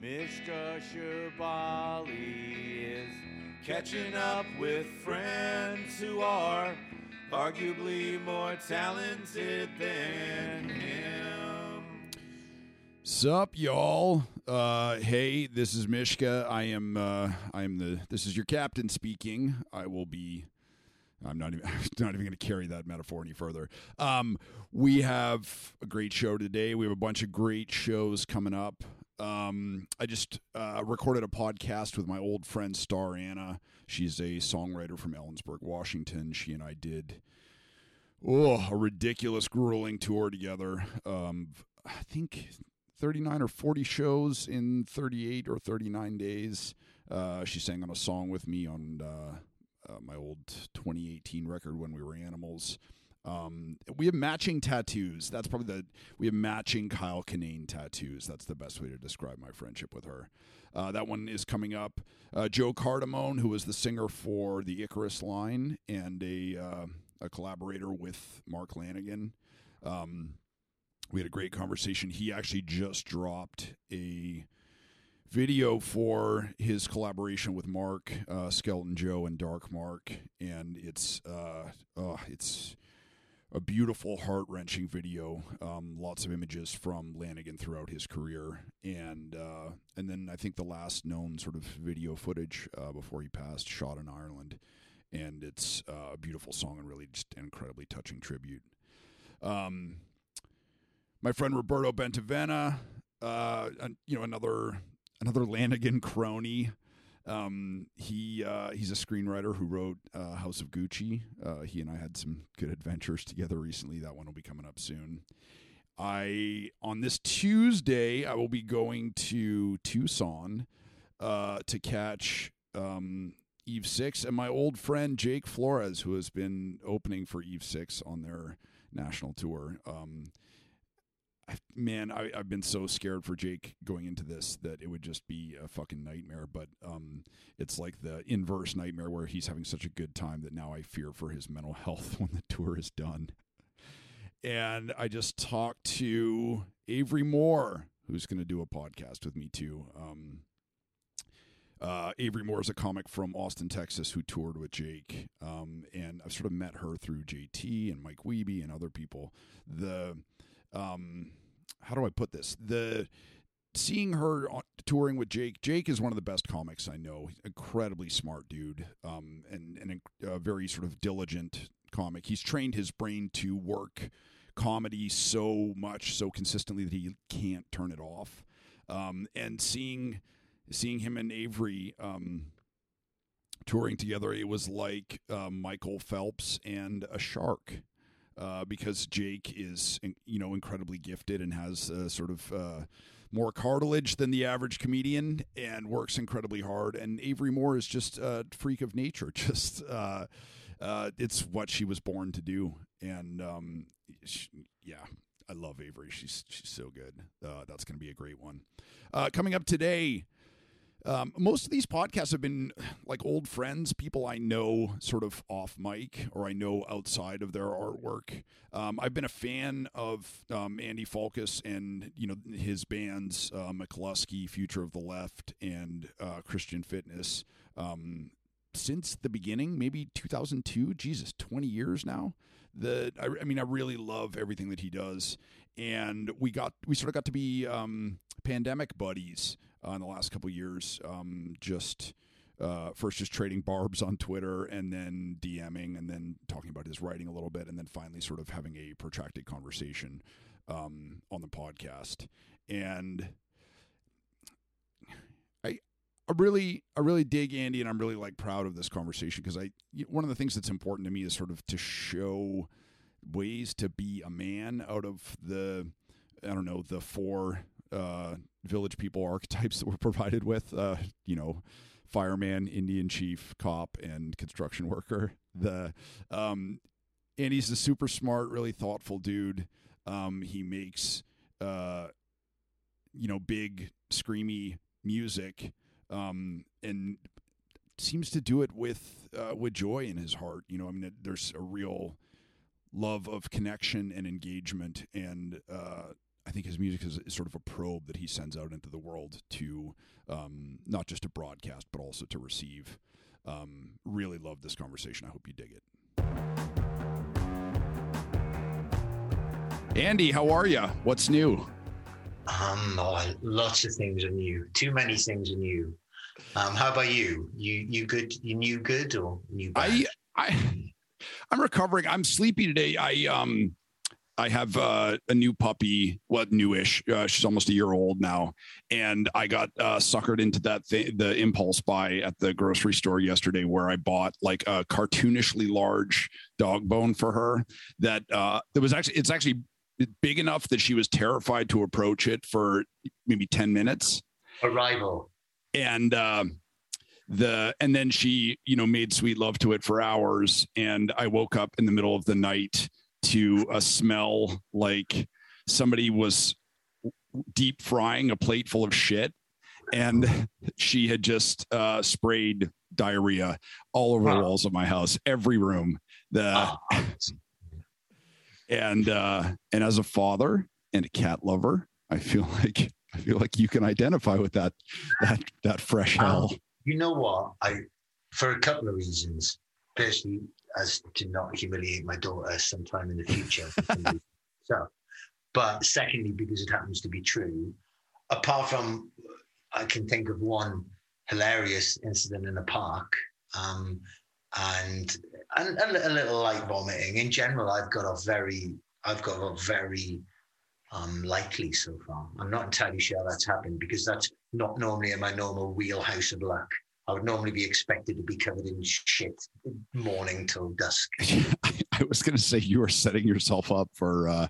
Mishka Shubaly is catching up with friends who are arguably more talented than him. Sup, y'all? Uh, hey, this is Mishka. I am. Uh, I am the. This is your captain speaking. I will be. I'm not even. Not even going to carry that metaphor any further. Um, we have a great show today. We have a bunch of great shows coming up. Um, I just uh, recorded a podcast with my old friend Star Anna. She's a songwriter from Ellensburg, Washington. She and I did oh a ridiculous, grueling tour together. Um, I think 39 or 40 shows in 38 or 39 days. Uh, she sang on a song with me on uh, uh, my old 2018 record when we were animals. Um, we have matching tattoos. That's probably the we have matching Kyle Kinane tattoos. That's the best way to describe my friendship with her. Uh, that one is coming up. Uh, Joe Cardamone, who was the singer for the Icarus line and a uh, a collaborator with Mark Lanegan. Um, we had a great conversation. He actually just dropped a video for his collaboration with Mark uh, Skeleton Joe and Dark Mark, and it's uh, oh, it's a beautiful, heart wrenching video. Um, lots of images from Lanegan throughout his career, and uh, and then I think the last known sort of video footage uh, before he passed, shot in Ireland, and it's uh, a beautiful song and really just an incredibly touching tribute. Um, my friend Roberto Bentivegna, uh, you know another another Lanegan crony. Um, he uh, he's a screenwriter who wrote uh, House of Gucci. Uh, he and I had some good adventures together recently. That one will be coming up soon. I on this Tuesday I will be going to Tucson uh, to catch um, Eve Six and my old friend Jake Flores, who has been opening for Eve Six on their national tour. Um, man, I, I've been so scared for Jake going into this that it would just be a fucking nightmare. But um, it's like the inverse nightmare where he's having such a good time that now I fear for his mental health when the tour is done. And I just talked to Avery Moore, who's going to do a podcast with me too. Um, uh, Avery Moore is a comic from Austin, Texas, who toured with Jake, um, and I've sort of met her through JT and Mike Wiebe and other people. The um, how do I put this? The seeing her touring with Jake. Jake is one of the best comics I know. He's incredibly smart dude, um, and and a very sort of diligent comic. He's trained his brain to work comedy so much, so consistently that he can't turn it off. Um, and seeing seeing him and Avery um, touring together, it was like uh, Michael Phelps and a shark. Uh, because Jake is, you know, incredibly gifted and has uh, sort of uh, more cartilage than the average comedian and works incredibly hard. And Avery Moore is just a freak of nature. Just uh, uh, it's what she was born to do. And um, she, yeah, I love Avery. She's she's so good. Uh, that's going to be a great one. coming up today. Um, most of these podcasts have been like old friends, people I know sort of off mic or I know outside of their artwork. Um, I've been a fan of um, Andy Falkous and you know his bands uh, mclusky, Future of the Left, and uh, Christian Fitness um, since the beginning, maybe 2002. Jesus, 20 years now. The I, I, mean, I really love everything that he does, and we got we sort of got to be um, pandemic buddies uh, in the last couple years. Um, just uh, first just trading barbs on Twitter, and then DMing, and then talking about his writing a little bit, and then finally sort of having a protracted conversation um, on the podcast, and. I really, I really dig Andy, and I'm really like proud of this conversation because I, one of the things that's important to me is sort of to show ways to be a man out of the, I don't know, the four uh, village people archetypes that we're provided with. Uh, you know, fireman, Indian chief, cop, and construction worker. The um, Andy's a super smart, really thoughtful dude. Um, he makes, uh, you know, big screamy music um, and seems to do it with uh, with joy in his heart. You know, I mean, there's a real love of connection and engagement, and uh, I think his music is, is, sort of a probe that he sends out into the world to um, not just to broadcast but also to receive. Um, really love this conversation. I hope you dig it. Andy, how are you? What's new? Um, oh, lots of things are new. Too many things are new. Um, how about you? You you good? You new good or new bad? I I I'm recovering. I'm sleepy today. I um I have uh, a new puppy, what newish. Uh, she's almost a year old now, and I got uh, suckered into that thing, the impulse buy at the grocery store yesterday, where I bought like a cartoonishly large dog bone for her. That uh, that was actually it's actually big enough that she was terrified to approach it for maybe ten minutes. Arrival. And um, the and then she you know made sweet love to it for hours, and I woke up in the middle of the night to a smell like somebody was deep frying a plate full of shit and she had just uh, sprayed diarrhea all over wow. the walls of my house every room the oh. and uh and as a father and a cat lover i feel like i feel like you can identify with that that that fresh hell um, you know what i for a couple of reasons personally as to not humiliate my daughter sometime in the future. so, but secondly, because it happens to be true. Apart from, I can think of one hilarious incident in a park, um, and and a, a, little light vomiting. In general, I've got a very, I've got a very um, likely so far. I'm not entirely sure that's happened because that's not normally in my normal wheelhouse of luck. I would normally be expected to be covered in shit morning till dusk. I was going to say you are setting yourself up for, uh,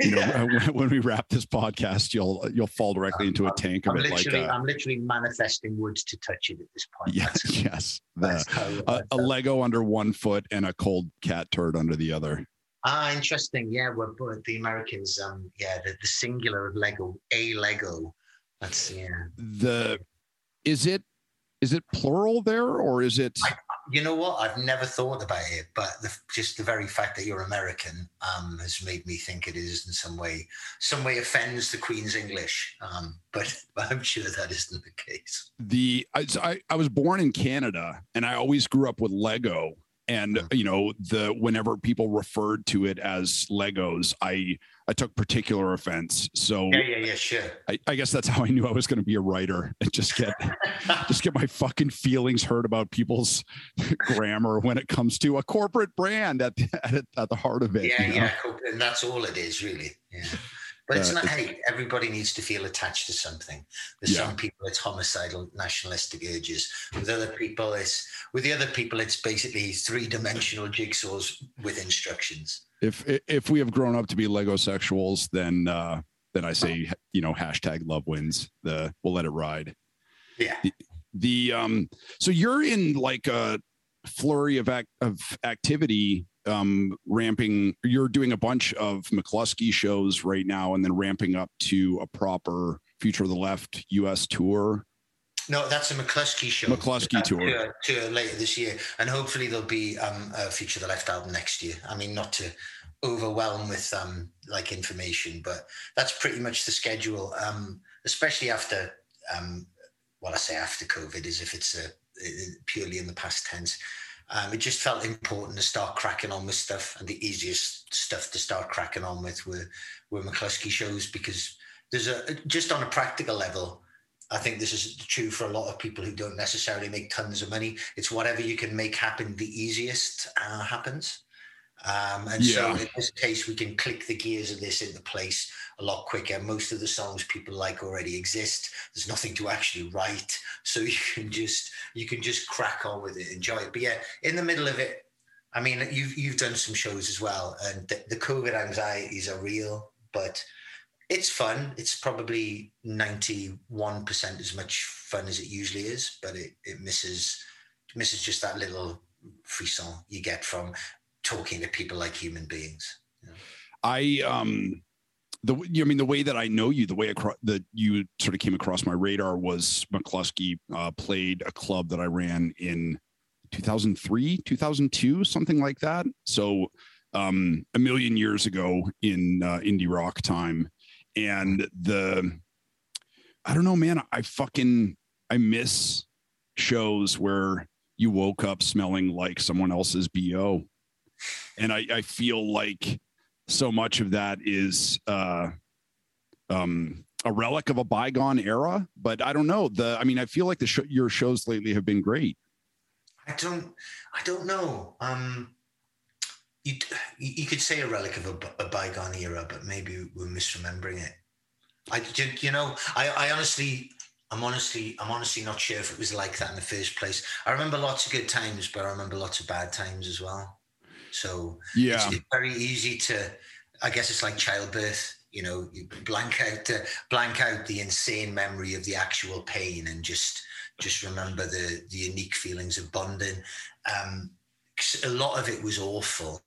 you know, yeah. when, when, we wrap this podcast, you'll you'll fall directly into a tank I'm of it. Like, uh, I'm literally manifesting wood to touch it at this point. Yes, that's, yes. The, how, a, a Lego under one foot and a cold cat turd under the other. Ah, interesting. Yeah, we're, the Americans. Um, yeah, the, the singular of Lego, a Lego. That's yeah. The is it is it plural there or is it I, you know what? I've never thought about it but the, just the very fact that you're american um, has made me think it is in some way some way offends the queen's english. Um, but, but i'm sure that isn't the case. The I, I was born in canada and i always grew up with lego and you know the whenever people referred to it as legos i i took particular offense. So yeah yeah yeah sure. I, I guess that's how i knew i was going to be a writer and just get just get my fucking feelings hurt about people's grammar when it comes to a corporate brand at, at, at the heart of it yeah you know? yeah and that's all it is really. Yeah but it's uh, not, hey, everybody needs to feel attached to something. With yeah. some people, it's homicidal, nationalistic urges. With other people, it's with the other people, it's basically three dimensional jigsaws with instructions. If if we have grown up to be Lego sexuals, then uh, then I say you know hashtag love wins. The we'll let it ride. Yeah. The, the um. So you're in like a flurry of act, of activity um, ramping. You're doing a bunch of mclusky shows right now, and then ramping up to a proper Future of the Left U.S. tour. No, that's a mclusky show. mclusky tour to, to, later this year, and hopefully there'll be um, a Future of the Left album next year. I mean, not to overwhelm with um, like information, but that's pretty much the schedule. Um, especially after, um, what I say after COVID is if it's a, purely in the past tense. Um, it just felt important to start cracking on with stuff, and the easiest stuff to start cracking on with were were mclusky shows because there's a just on a practical level. I think this is true for a lot of people who don't necessarily make tons of money. It's whatever you can make happen the easiest uh, happens. Um, and yeah. so in this case, we can click the gears of this into place a lot quicker. Most of the songs people like already exist. There's nothing to actually write, so you can just you can just crack on with it, enjoy it. But yeah, in the middle of it, I mean, you've you've done some shows as well, and the, the COVID anxieties are real, but it's fun. It's probably ninety one percent as much fun as it usually is, but it it misses misses just that little frisson you get from talking to people like human beings. I um the I mean the way that I know you, the way across, that you sort of came across my radar was mclusky uh, played a club that I ran in 2003, 2002, something like that. So um, a million years ago in uh, indie rock time, and the I don't know, man. I fucking I miss shows where you woke up smelling like someone else's bo, and I I feel like so much of that is uh um a relic of a bygone era but i don't know the i mean i feel like the sh- your shows lately have been great I don't, I don't know. Um, you you could say a relic of a, a bygone era, but maybe we're misremembering it. I did. you know, I, I honestly, I'm honestly, I'm honestly not sure if it was like that in the first place. I remember lots of good times, but I remember lots of bad times as well. So yeah, it's, it's very easy to. I guess it's like childbirth. You know, you blank out the blank out the insane memory of the actual pain and just just remember the the unique feelings of bonding. Um, a lot of it was awful.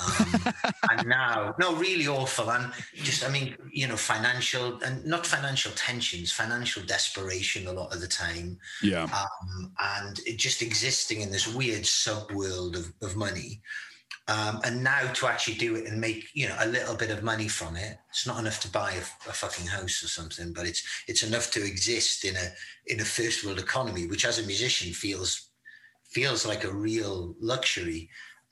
um, and now, no, really awful. And just, I mean, you know, financial and not financial tensions, financial desperation a lot of the time. Yeah. Um, and just existing in this weird subworld of, of money. Um, and now to actually do it and make you know a little bit of money from it, it's not enough to buy a, a, fucking house or something, but it's it's enough to exist in a in a first world economy, which as a musician feels feels like a real luxury.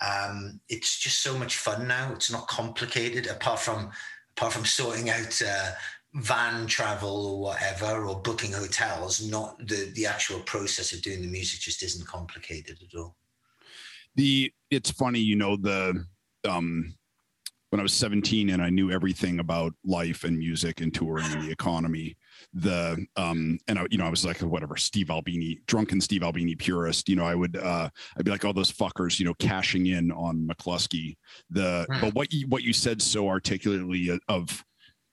Um, it's just so much fun now. It's not complicated, apart from apart from sorting out uh, van travel or whatever, or booking hotels. Not the the actual process of doing the music just isn't complicated at all the it's funny, you know, the um when I was 17 and I knew everything about life and music and touring and the economy, the um and I you know I was like whatever Steve Albini, drunken Steve Albini purist, you know, I would uh I'd be like all those fuckers, you know, cashing in on mclusky. The right. but what you what you said so articulately of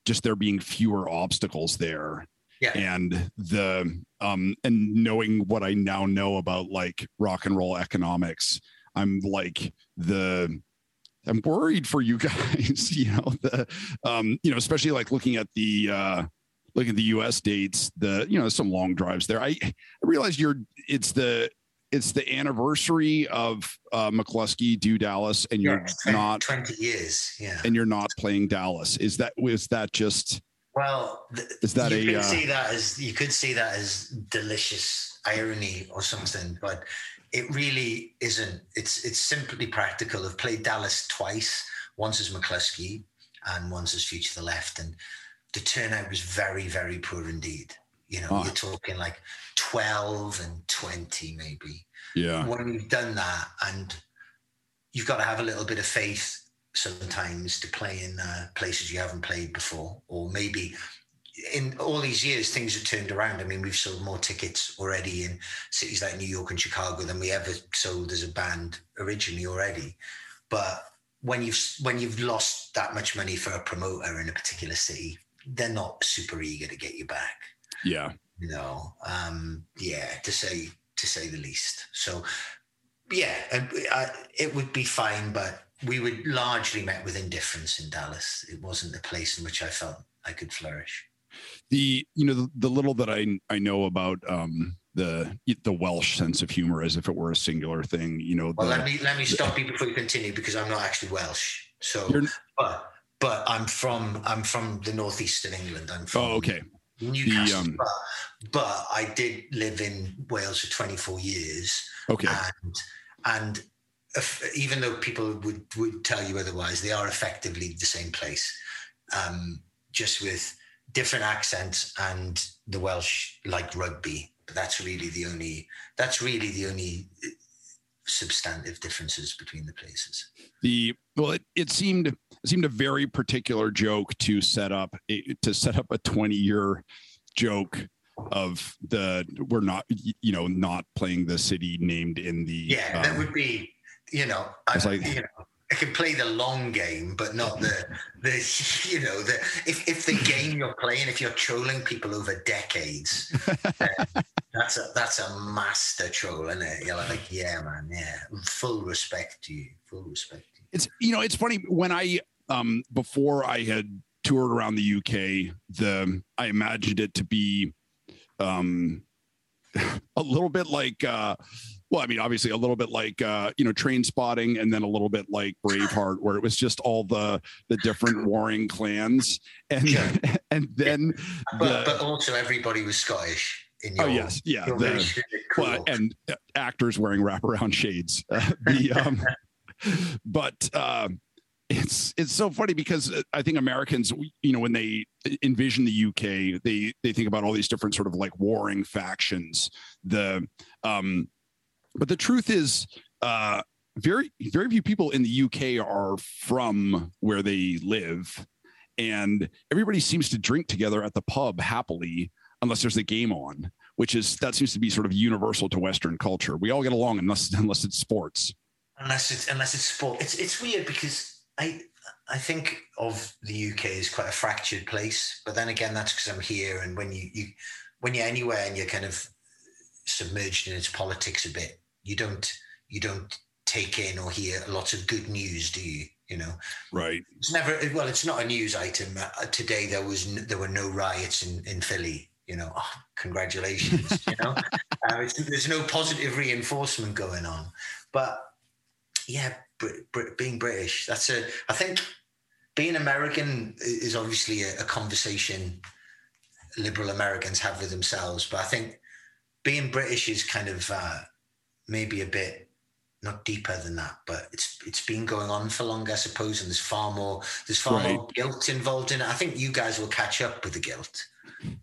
just there being fewer obstacles there yeah. and the um and knowing what i now know about like rock and roll economics I'm like the I'm worried for you guys, you know, the um, you know, especially like looking at the uh looking at the US dates, the you know, some long drives there. I I realize you're it's the it's the anniversary of uh mclusky do Dallas and you're yeah, 20, not 20 years, yeah. And you're not playing Dallas. Is that was that just well, is that you a could uh, see that as you could see that as delicious irony or something, but it really isn't. It's it's simply practical. I've played Dallas twice, once as mclusky and once as Future the Left, and the turnout was very very poor indeed. You know, oh. you're talking like twelve and twenty maybe. Yeah. When you've done that, and you've got to have a little bit of faith sometimes to play in uh, places you haven't played before, or maybe in all these years, things have turned around. I mean, we've sold more tickets already in cities like New York and Chicago than we ever sold as a band originally already. But when you've when you've lost that much money for a promoter in a particular city, they're not super eager to get you back. Yeah. You know, um, yeah, to say to say the least. So, yeah, I, it would be fine, but we were largely met with indifference in Dallas. It wasn't the place in which I felt I could flourish the you know the, the little that I I know about um, the the Welsh sense of humor as if it were a singular thing. You know. Well, the, let me let me stop you before you continue because I'm not actually Welsh. So, but but I'm from I'm from the northeast of England. I'm from. Oh, okay. Newcastle, the, um, but, but I did live in Wales for 24 years. Okay. And and if, even though people would would tell you otherwise, they are effectively the same place, um, just with different accents and the Welsh like rugby. But that's really the only that's really the only uh, substantive differences between the places. The well, it, it seemed it seemed a very particular joke to set up to set up a twenty year joke of the we're not you know not playing the city named in the yeah um, that would be you know I, was like, you know I can play the long game, but not the the you know the if if the game you're playing, if you're trolling people over decades, that's a that's a master troll, isn't it? You're like, yeah, man, yeah. Full respect to you. Full respect to you. It's you know, it's funny when I um before I had toured around the UK, the I imagined it to be um a little bit like uh well, I mean, obviously a little bit like uh, you know, Trainspotting, and then a little bit like Braveheart, where it was just all the the different warring clans, and and then but, the- but also everybody was Scottish in your. oh yes, yeah, the. Well, and uh, actors wearing wraparound shades. Uh, the um, but uh, it's it's so funny because uh, I think Americans, you know, when they envision the UK, they they think about all these different sort of like warring factions. The um, but the truth is, uh, very very few people in the UK are from where they live, and everybody seems to drink together at the pub happily unless there's a game on which is that seems to be sort of universal to Western culture. We all get along unless unless it's sports. unless it's unless it's sport. It's it's weird because I I think of the UK as quite a fractured place, but then again, that's because I'm here, and when you you when you're anywhere and you're kind of submerged in its politics a bit, you don't you don't take in or hear lots of good news, do you? You know, Right. it's never well. It's not a news item. Uh, today there was n- there were no riots in in Philly. You know, oh, congratulations. you know, uh, it's, there's no positive reinforcement going on. But yeah, Brit, Brit, being British, that's a. I think being American is obviously a, a conversation liberal Americans have with themselves. But I think being British is kind of uh, maybe a bit not deeper than that, but it's it's been going on for longer, I suppose, and there's far more there's far Right. more guilt involved in it. I think you guys will catch up with the guilt.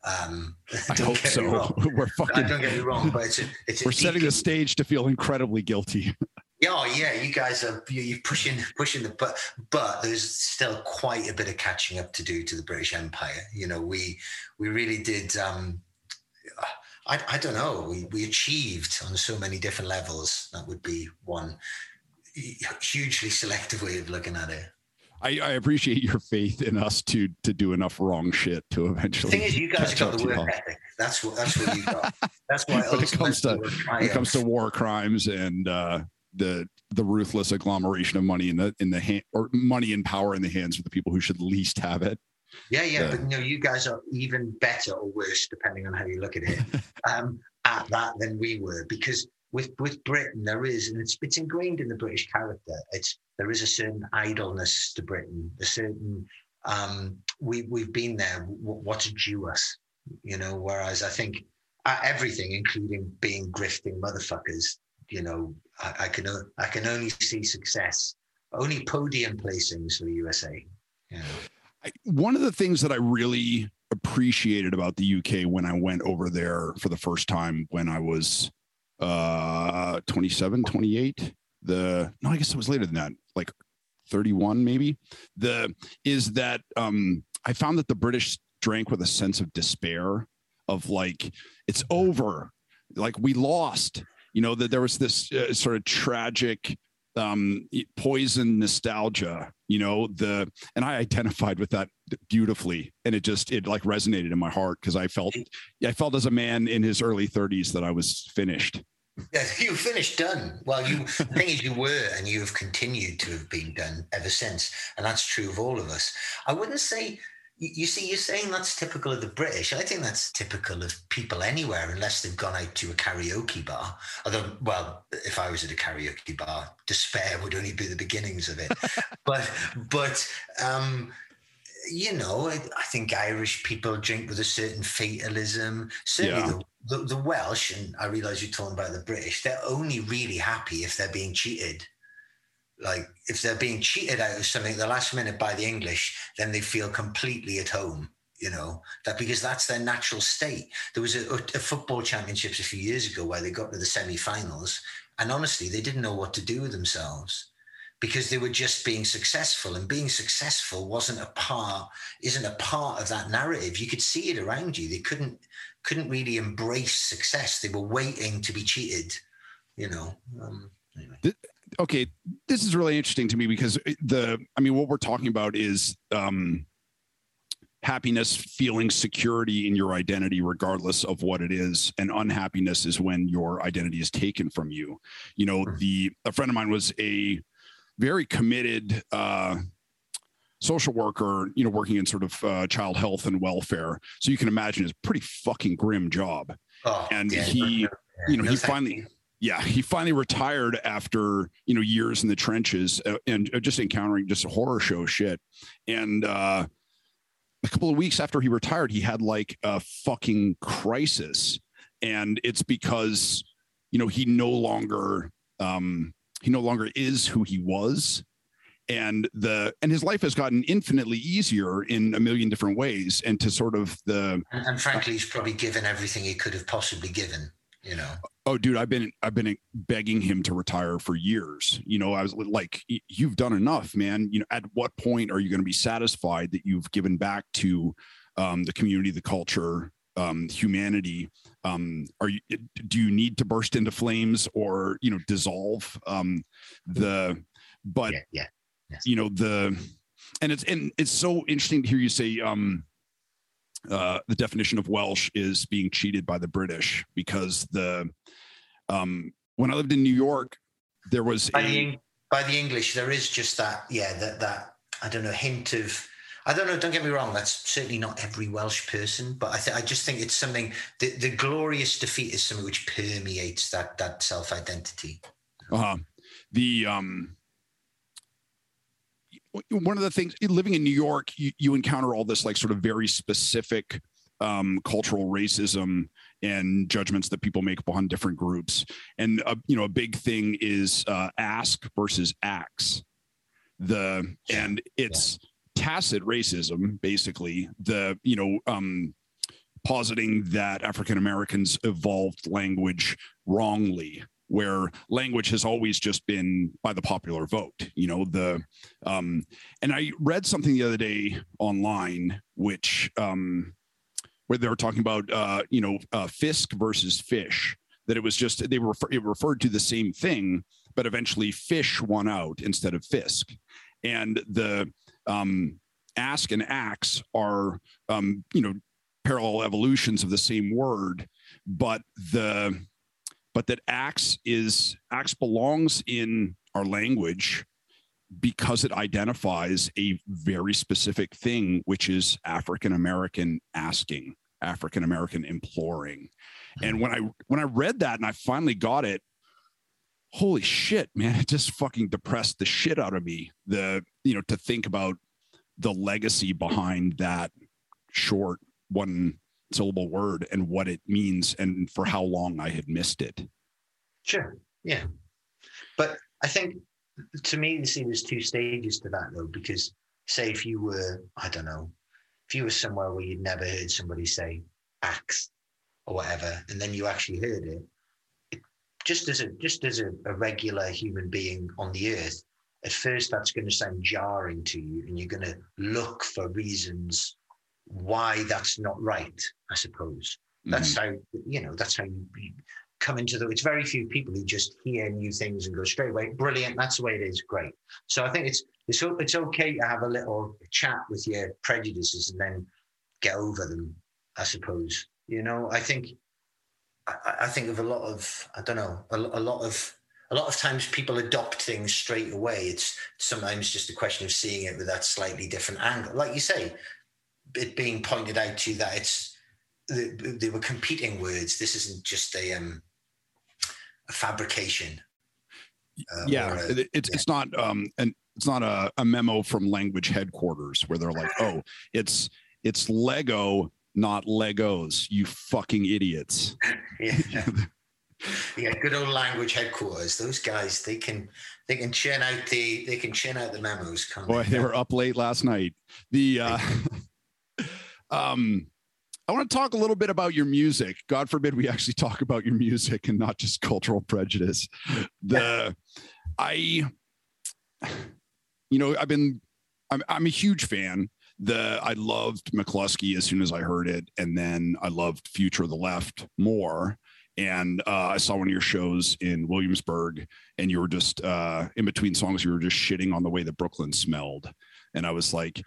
Um, I don't hope get me so. wrong. We're fucking. don't get me wrong, but it's a, it's a We're setting the stage to feel incredibly guilty. Yeah, oh, yeah, you guys are you- you're pushing pushing the but but there's still quite a bit of catching up to do to the British Empire. You know, we we really did. Um, I I don't know. We we achieved on so many different levels. That would be one hugely selective way of looking at it. I, I appreciate your faith in us to to do enough wrong shit to eventually. The thing is, you guys catch have up got the work ethic. That's what that's what you got. That's why When it comes to- when it comes to war crimes and uh, the the ruthless agglomeration of money in the in the hand or money and power in the hands of the people who should least have it. Yeah, yeah, Yeah. but you know, you guys are even better or worse, depending on how you look at it, um, at that than we were. Because with with Britain, there is, and it's it's ingrained in the British character. It's there is a certain idleness to Britain, a certain um, we we've been there. W- what's due us, you know? Whereas I think uh, everything, including being grifting motherfuckers, you know, I, I can o- I can only see success, only podium placings for the USA. You know. One of the things that I really appreciated about the UK when I went over there for the first time when I was uh 27, 28, the no, I guess it was later than that, like 31 maybe. The is that um I found that the British drank with a sense of despair of like it's over. Like we lost. You know that there was this uh, sort of tragic um poison nostalgia you know the and i identified with that beautifully and it just it like resonated in my heart because i felt i felt as a man in his early 30s that i was finished Yeah, you finished done. Well, you the thing is, you were, and you have continued to have been done ever since, and that's true of all of us. I wouldn't say. You you see, you're saying that's typical of the British. I think that's typical of people anywhere, unless they've gone out to a karaoke bar. Although, well, if I was at a karaoke bar, despair would only be the beginnings of it. but, but, um, you know, I, I think Irish people drink with a certain fatalism. Certainly, Yeah. the, the, the Welsh, and I realise you're talking about the British, they're only really happy if they're being cheated. Like, if they're being cheated out of something the last minute by the English, then they feel completely at home. You know that because that's their natural state. There was a, a football championships a few years ago where they got to the semi-finals, and honestly, they didn't know what to do with themselves because they were just being successful and being successful wasn't a part isn't a part of that narrative you could see it around you they couldn't couldn't really embrace success they were waiting to be cheated you know um, anyway. Okay this is really interesting to me because the i mean what we're talking about is um happiness feeling security in your identity regardless of what it is and unhappiness is when your identity is taken from you you know Mhm. the a friend of mine was a very committed uh social worker you know working in sort of uh, child health and welfare so you can imagine it's a pretty fucking grim job oh, And yeah, he- you know, no he finally-. Yeah he finally retired after you know years in the trenches uh, and uh, just encountering just a horror show shit. And uh a couple of weeks after he retired, he had like a fucking crisis, and it's because you know he no longer um, he no longer is who he was. And the and his life has gotten infinitely easier in a million different ways. And to sort of the and, and frankly he's probably given everything he could have possibly given you know oh dude i've been i've been begging him to retire for years you know i was like you've done enough man you know at what point are you going to be satisfied that you've given back to um, the community the culture um, humanity um, are you do you need to burst into flames or you know dissolve um, the but yeah, yeah. Yes. you know the and it's and it's so interesting to hear you say um uh the definition of welsh is being cheated by the british because the um when i lived in new york there was by, a, the, by the english there is just that yeah that that i don't know hint of I don't know. Don't get me wrong. That's certainly not every Welsh person, but I, th- I just think it's something. The, the glorious defeat is something which permeates that that self identity. Uh-huh. The um, one of the things living in New York, you, you encounter all this like sort of very specific um, cultural racism and judgments that people make upon different groups. And uh, you know, a big thing is uh, ask versus ax. The and it's yeah. tacit racism, basically. The you know, um, positing that African Americans evolved language wrongly where language has always just been by the popular vote you know the um and i read something the other day online which um where they were talking about uh you know uh fisk versus fish that it was just they were it referred to the same thing but eventually fish won out instead of fisk. And the um ask and ax are um you know parallel evolutions of the same word but the but that ax is ax belongs in our language because it identifies a very specific thing which is african american asking african american imploring. Hmm. And when i when i read that and i finally got it holy shit man it just fucking depressed the shit out of me the you know to think about the legacy behind that short one syllable word and what it means and for how long I had missed it. Sure. Yeah. But I think to me, you see, there's two stages to that though, because say if you were, I don't know, if you were somewhere where you'd never heard somebody say axe or whatever, and then you actually heard it, it just as a just as a, a regular human being on the earth, at first that's going to sound jarring to you, and you're going to look for reasons why that's not right, I suppose. That's mm-hmm. how you know. That's how you, you come into the. It's very few people who just hear new things and go straight away. Brilliant. That's the way it is. Great. So I think it's it's it's okay to have a little chat with your prejudices and then get over them. I suppose. You know. I think. I, I think of a lot of. I don't know. A, a lot of a lot of times people adopt things straight away. It's sometimes just a question of seeing it with that slightly different angle. Like you say, it being pointed out to you that it's they, were competing words. This isn't just a um, a fabrication. Uh, yeah, a, it's yeah. it's not um and it's not a, a memo from language headquarters where they're like, oh, it's it's Lego, not Legos. You fucking idiots. yeah. yeah, good old language headquarters. Those guys, they can they can churn out the they can churn out the memos. Boy, they? they were up late last night. The uh, Um, I want to talk a little bit about your music. God forbid we actually talk about your music and not just cultural prejudice. The I, you know, I've been, I'm, I'm a huge fan. The I loved mclusky as soon as I heard it, and then I loved Future of the Left more. And uh, I saw one of your shows in Williamsburg, and you were just uh, in between songs, you were just shitting on the way that Brooklyn smelled. And I was like,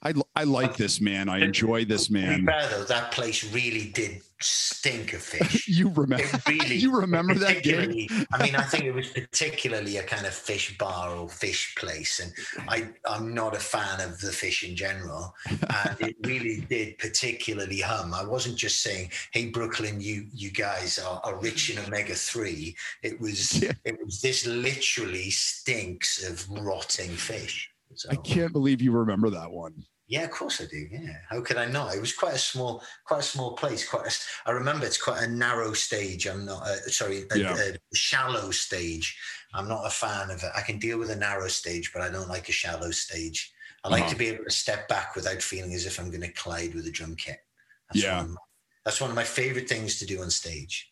I, I like this man. I enjoy this man. Fair though, that place really did stink of fish. you remember? Really, you remember that gig? I mean, I think it was particularly a kind of fish bar or fish place, and I I'm not a fan of the fish in general, and it really did particularly hum. I wasn't just saying, "Hey, Brooklyn, you you guys are, are rich in omega three. It was yeah. it was this literally stinks of rotting fish. So. I can't believe you remember that one. Yeah, of course I do. Yeah, how could I not? It was quite a small, quite a small place. Quite, a, I remember it's quite a narrow stage. I'm not uh, sorry, a, Yeah. a shallow stage. I'm not a fan of it. I can deal with a narrow stage, but I don't like a shallow stage. I like Uh-huh. to be able to step back without feeling as if I'm going to collide with a drum kit. That's Yeah. one my, that's one of my favorite things to do on stage.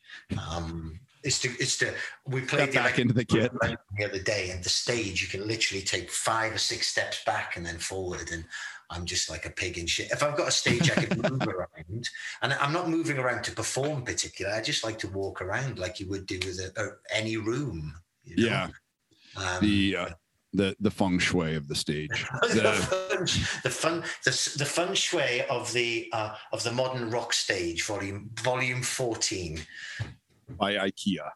Um, it's to it's to we played the back into the kit. The other day and the stage you can literally take five or six steps back and then forward and i'm just like a pig in shit if i've got a stage i can move around and i'm not moving around to perform particularly i just like to walk around like you would do with a, a, any room you know? Yeah, um, the uh, the the feng shui of the stage. the, The, fun, the the feng shui of the uh, of the modern rock stage, volume volume fourteen. By IKEA.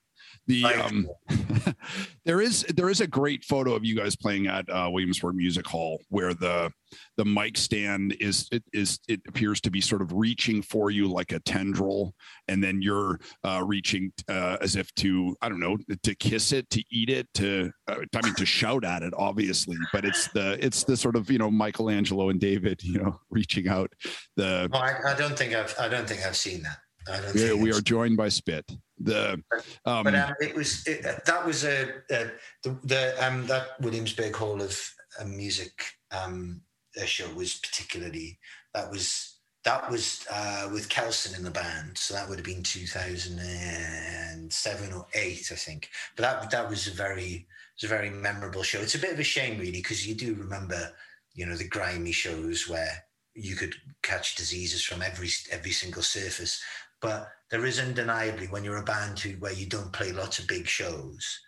The um, there is there is a great photo of you guys playing at uh, Williamsburg Music Hall where the the mic stand is it is it appears to be sort of reaching for you like a tendril, and then you're uh, reaching uh, as if to I don't know to kiss it, to eat it, to uh, I mean to shout at it, obviously. But it's the it's the sort of you know Michelangelo and David you know reaching out. The No, I, I don't think I've I don't think I've seen that. I don't we, think we I've are joined by Spit. The um, But um, it was it, that was a, a the, the um that Williamsburg Hall of uh, Music um show was particularly that was that was uh, with Kelson in the band, so that would have been two thousand and seven or eight, I think. But that that was a very a very memorable show. It's a bit of a shame, really, because you do remember, you know, the grimy shows where you could catch diseases from every every single surface. But there is undeniably when you're a band who where you don't play lots of big shows,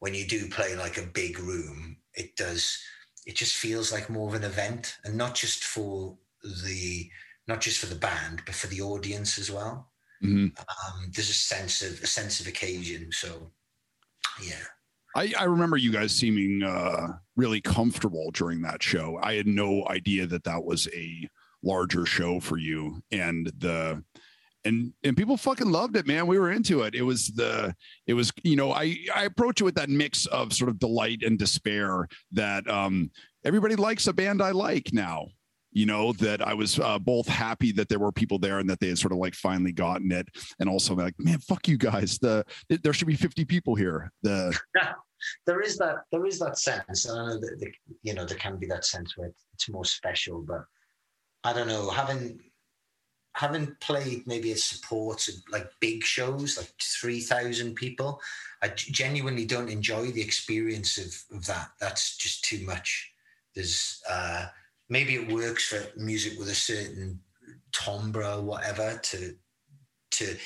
when you do play like a big room, it does it just feels like more of an event, and not just for the not just for the band, but for the audience as well. mhm. Um, there's a sense of a sense of occasion. So, yeah, I, I remember you guys seeming uh, really comfortable during that show. I had no idea that that was a larger show for you, and the and and people fucking loved it, man. We were into it. It was the it was you know I I approach it with that mix of sort of delight and despair that um everybody likes a band I like now. You know that I was uh, both happy that there were people there and that they had sort of like finally gotten it, and also like, man, fuck you guys. The there should be fifty people here. The there is that there is that sense. and I know that the, you know there can be that sense where it's more special, but I don't know having having played maybe a support of like big shows like 3000 people. I genuinely don't enjoy the experience of, of that. That's just too much. There's uh maybe it works for music with a certain timbre or whatever to to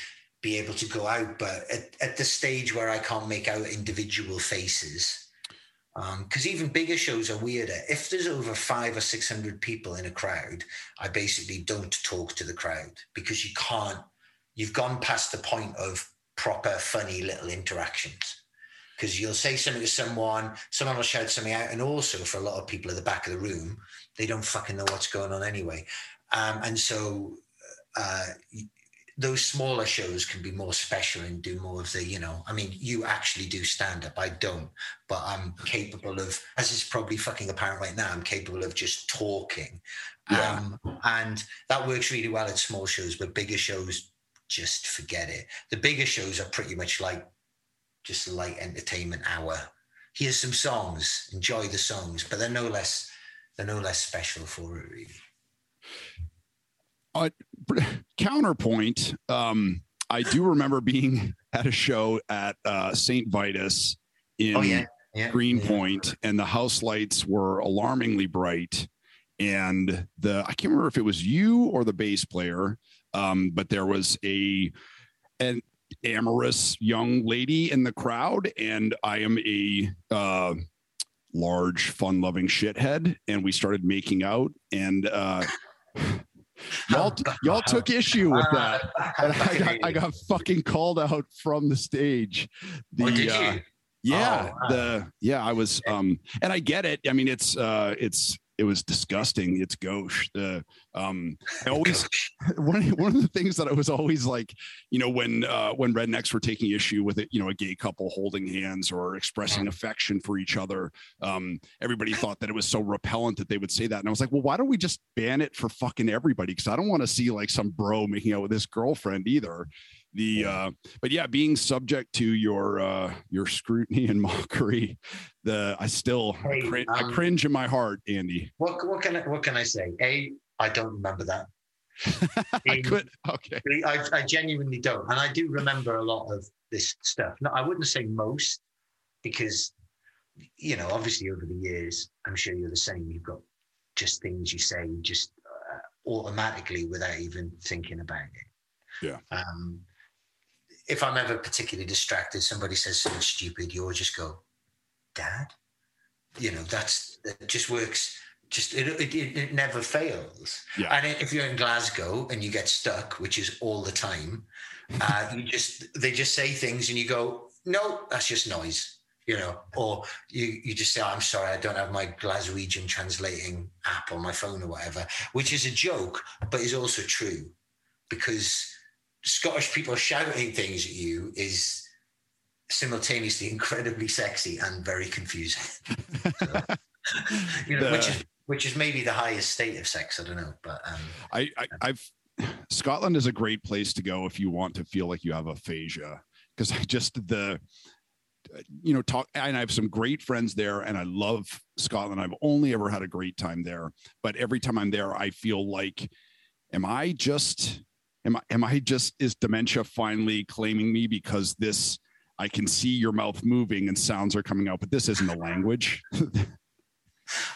be able to go out but at, at the stage where i can't make out individual faces because even bigger shows are weirder. If there's over five or six hundred people in a crowd, I basically don't talk to the crowd because you can't. You've gone past the point of proper, funny little interactions. Because you'll say something to someone, someone will shout something out, and also for a lot of people at the back of the room, they don't fucking know what's going on anyway. Um, and so uh, those smaller shows can be more special and do more of the, you know, I mean, you actually do stand up. I don't, but I'm capable of, as is probably fucking apparent right now, I'm capable of just talking. Yeah. Um, and that works really well at small shows, but bigger shows, just forget it. The bigger shows are pretty much like just a light entertainment hour. Here's some songs, enjoy the songs, but they're no less, they're no less special for it, really. counterpoint um i do remember being at a show at uh st vitus in Oh, yeah. Yeah. greenpoint and the house lights were alarmingly bright and the i can't remember if it was you or the bass player um but there was a an amorous young lady in the crowd and i am a uh large fun loving shithead and we started making out and uh y'all y'all took issue with that and I got, I got fucking called out from the stage. The uh, yeah, Oh, wow. the yeah, I was um and I get it. I mean it's uh it's it was disgusting. It's gauche. The um, I always one one of the things that I was always like, you know, when uh, when rednecks were taking issue with it, you know, a gay couple holding hands or expressing affection for each other, um, everybody thought that it was so repellent that they would say that, and I was like, well, why don't we just ban it for fucking everybody? Because I don't want to see like some bro making out with his girlfriend either the uh but yeah being subject to your uh your scrutiny and mockery the i still Hey, crin- um, i cringe in my heart andy What what can I what can I say? A, I don't remember that. i could okay I, I genuinely don't, and I do remember a lot of this stuff. No, I wouldn't say most, because you know, obviously over the years, I'm sure you're the same. You've got just things you say just uh, automatically without even thinking about it. Yeah. Um, if I'm ever particularly distracted, somebody says something stupid, you'll just go, "Dad," you know. That's that just works. Just it, it, it never fails. Yeah. And if you're in Glasgow and you get stuck, which is all the time, uh, you just they just say things and you go, no, that's just noise, you know, or you you just say, oh, I'm sorry, I don't have my Glaswegian translating app on my phone or whatever, which is a joke, but is also true because Scottish people shouting things at you is simultaneously incredibly sexy and very confusing. You know, which is which is maybe the highest state of sex. I don't know, but um, I, I i've scotland is a great place to go if you want to feel like you have aphasia because i just the you know talk and i have some great friends there and i love scotland i've only ever had a great time there but every time i'm there i feel like am i just am i am i just is dementia finally claiming me because this i can see your mouth moving and sounds are coming out but this isn't a language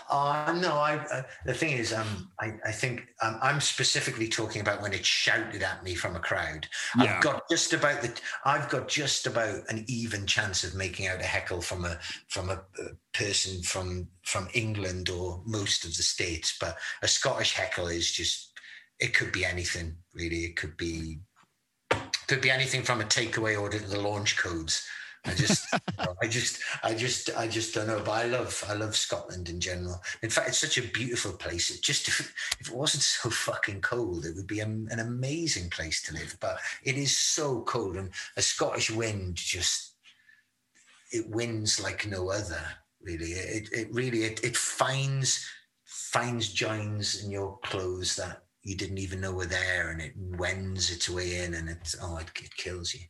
Uh, no, I, uh, the thing is, um, I, I think um, I'm specifically talking about when it's shouted at me from a crowd. Yeah. I've got just about the, I've got just about an even chance of making out a heckle from a from a, a person from from England or most of the states, but a Scottish heckle is just, it could be anything really. It could be, could be anything from a takeaway order to the launch codes. I just, you know, I just, I just, I just don't know. But I love, I love Scotland in general. In fact, it's such a beautiful place. It just, if, if it wasn't so fucking cold, it would be an, an amazing place to live. But it is so cold, and a Scottish wind just, it winds like no other. Really, it, it really, it, it finds, finds joins in your clothes that you didn't even know were there, and it wends its way in, and it's, oh, it, it kills you.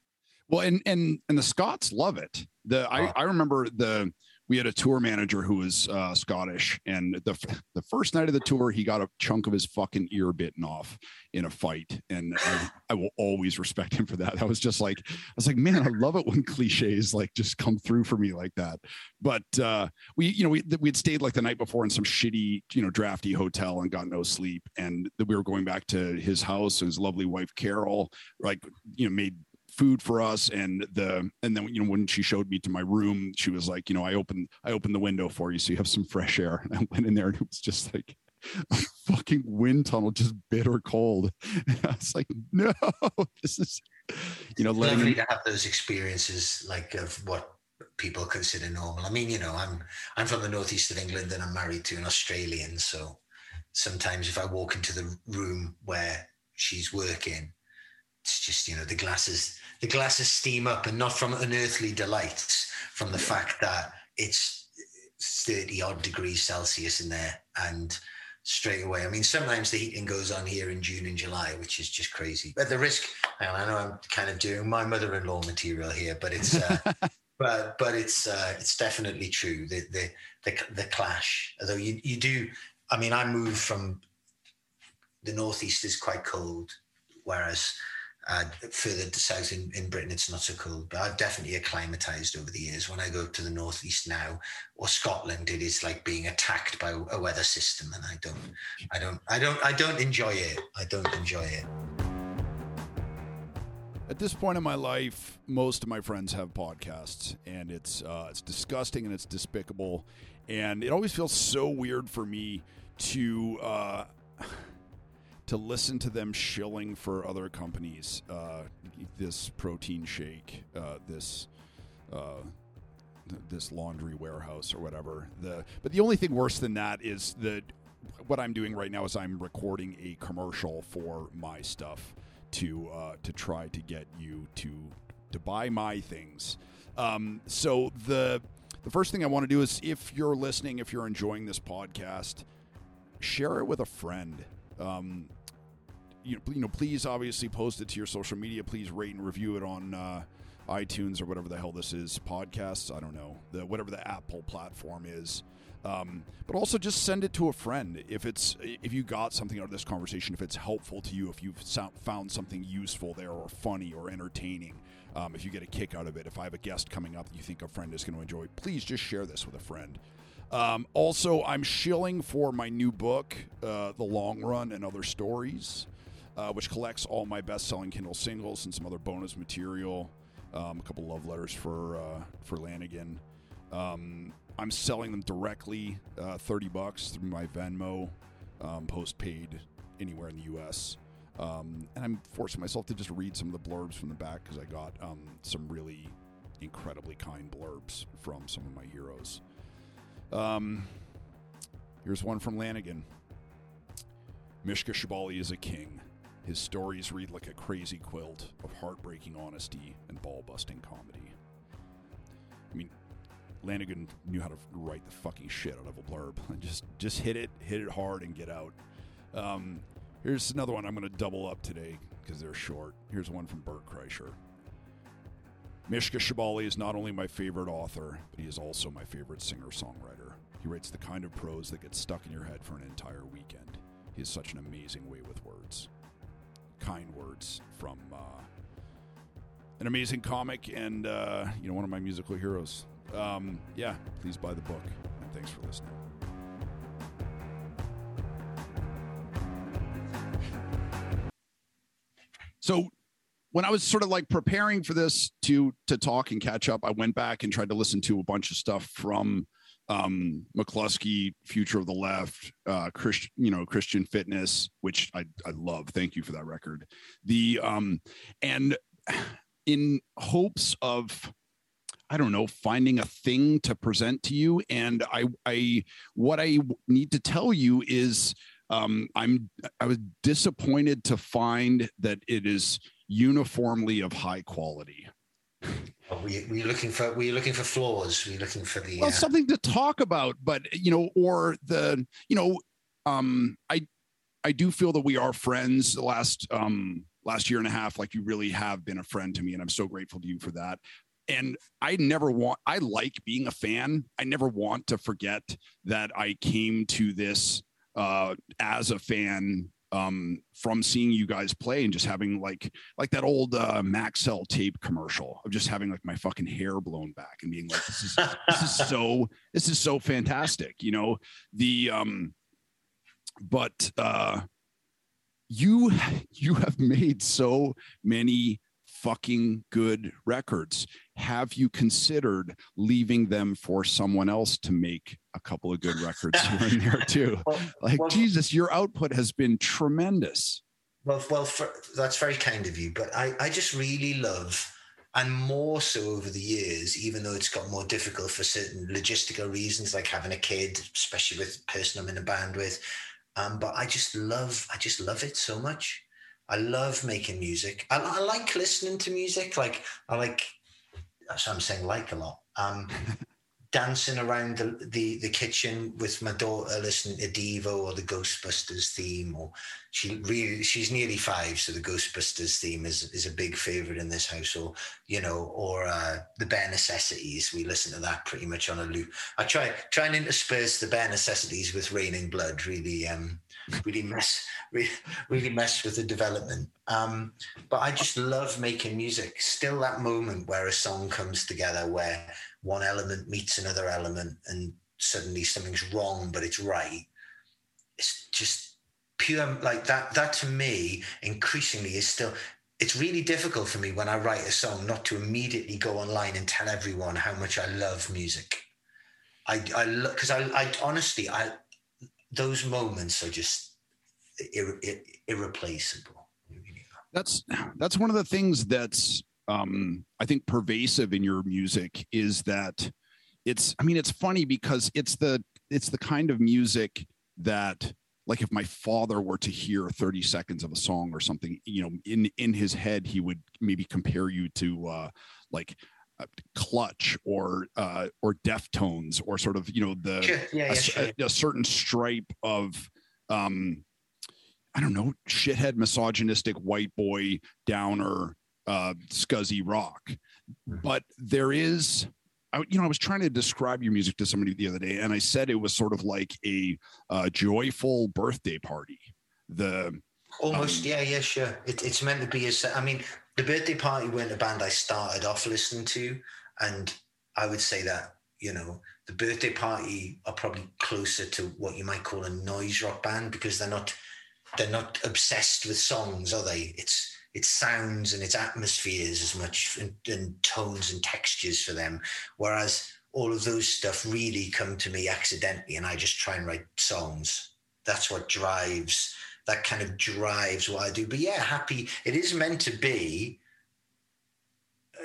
Well, and and and the Scots love it. The I, Oh. I remember the we had a tour manager who was uh, Scottish, and the the first night of the tour, he got a chunk of his fucking ear bitten off in a fight, and I, I will always respect him for that. I was just like, I was like, man, I love it when cliches like just come through for me like that. But uh, we, you know, we we'd stayed like the night before in some shitty, you know, drafty hotel and got no sleep, and we were going back to his house, and his lovely wife Carol, like, you know, made food for us and the and then you know when she showed me to my room she was like you know i opened i opened the window for you so you have some fresh air and i went in there and it was just like a fucking wind tunnel just bitter cold and i was like no this is you know letting lovely to have those experiences like of what people consider normal. I mean, you know, I'm I'm from the northeast of England and I'm married to an Australian, so sometimes if I walk into the room where she's working, it's just you know the glasses the glasses steam up and not from unearthly delights from the fact that it's 30 odd degrees Celsius in there and straight away. I mean, sometimes the heating goes on here in June and July, which is just crazy. But the risk, and I know I'm kind of doing my mother-in-law material here, but it's uh, but but it's uh, it's definitely true. The the the, the clash. Although you you do, I mean, I moved from the northeast is quite cold, whereas uh, further south in, in Britain it's not so cold. But I've definitely acclimatized over the years. When I go to the northeast now or Scotland, it is like being attacked by a weather system, and I don't, I don't, I don't, I don't enjoy it. I don't enjoy it. at this point in my life most of my friends have podcasts and it's uh, it's disgusting and it's despicable and it always feels so weird for me to uh, to listen to them shilling for other companies uh, this protein shake uh, this uh, this laundry warehouse or whatever the but the only thing worse than that is that what I'm doing right now is I'm recording a commercial for my stuff to uh, to try to get you to to buy my things. Um, so the the first thing I want to do is if you're listening, if you're enjoying this podcast, share it with a friend. Um, you, you know, please obviously post it to your social media. Please rate and review it on uh, iTunes or whatever the hell this is, podcasts. I don't know the whatever the Apple platform is. Um, but also just send it to a friend if it's if you got something out of this conversation, if it's helpful to you, if you've found something useful there or funny or entertaining. Um, if you get a kick out of it, if I have a guest coming up that you think a friend is going to enjoy, please just share this with a friend. Um, also, I'm shilling for my new book, uh, The Long Run and Other Stories, uh, which collects all my best selling Kindle singles and some other bonus material, um, a couple love letters for, uh, for Lanegan. Um, I'm selling them directly, uh, 30 bucks through my Venmo, um, post paid anywhere in the U.S. Um, and I'm forcing myself to just read some of the blurbs from the back because I got um, some really incredibly kind blurbs from some of my heroes. Um, here's one from Lanegan. Mishka Shubaly is a king. His stories read like a crazy quilt of heartbreaking honesty and ball busting comedy. I mean, Lanegan knew how to write the fucking shit out of a blurb. And just just hit it, hit it hard, and get out. Um, here's another one I'm going to double up today because they're short. Here's one from Bert Kreischer. Mishka Shubaly is not only my favorite author, but he is also my favorite singer songwriter. He writes the kind of prose that gets stuck in your head for an entire weekend. He has such an amazing way with words. Kind words from uh, an amazing comic and uh, you know one of my musical heroes. Um, yeah, please buy the book, and thanks for listening. So when I was sort of like preparing for this to to talk and catch up, I went back and tried to listen to a bunch of stuff from um mclusky, Future of the Left, uh Christian, you know, Christian Fitness, which I I love. Thank you for that record. The um and in hopes of I don't know, finding a thing to present to you. And I, I, what I need to tell you is, um, I'm, I was disappointed to find that it is uniformly of high quality. Were, you, were, you, looking for? Were you looking for flaws? Were you looking for the? Well, uh... something to talk about, but you know, or the, you know, um, I, I do feel that we are friends. The last, um, last year and a half, like you really have been a friend to me, and I'm so grateful to you for that and I never want, I like being a fan. I never want to forget that I came to this uh, as a fan um, from seeing you guys play and just having like, like that old uh, Maxell tape commercial of just having like my fucking hair blown back and being like, this is, this is so, this is so fantastic, you know, the, um, but, uh, you, you have made so many fucking good records. Have you considered leaving them for someone else to make a couple of good records here and there too? Well, like well, Jesus, your output has been tremendous. Well, well, for, that's very kind of you. But I, I just really love, and more so over the years, even though it's got more difficult for certain logistical reasons, like having a kid, especially with the person I'm in a band with. Um, but I just love, I just love it so much. I love making music. I, I like listening to music. Like I like, so I'm saying like a lot. Um, dancing around the, the, the kitchen with my daughter listening to Devo or the Ghostbusters theme or she really she's nearly five so the Ghostbusters theme is is a big favorite in this house or you know or uh, the bare necessities we listen to that pretty much on a loop I try try and intersperse the bare necessities with raining blood really um really mess really, really mess with the development. Um but I just love making music. Still that moment where a song comes together where one element meets another element and suddenly something's wrong but it's right. It's just pure like that that to me increasingly is still it's really difficult for me when i write a song not to immediately go online and tell everyone how much i love music. I i because I, I honestly i those moments are just ir- ir- irreplaceable. That's that's one of the things that's um, I think pervasive in your music is that it's I mean it's funny because it's the it's the kind of music that like if my father were to hear 30 seconds of a song or something you know in in his head he would maybe compare you to uh like clutch or uh or deftones or sort of you know the Sure. Yeah, a, yeah, sure. a- a certain stripe of um i don't know shithead misogynistic white boy downer uh scuzzy rock Mm-hmm. but there is I, you know i was trying to describe your music to somebody the other day and i said it was sort of like a uh, joyful birthday party the Almost, Um, yeah, yeah, sure. It, it's meant to be a. I mean, the birthday party weren't a band I started off listening to, and I would say that you know the birthday party are probably closer to what you might call a noise rock band because they're not they're not obsessed with songs, are they? It's it's sounds and it's atmospheres as much and, and tones and textures for them, whereas all of those stuff really come to me accidentally, and I just try and write songs. That's what drives that kind of drives what I do. But yeah, happy. It is meant to be.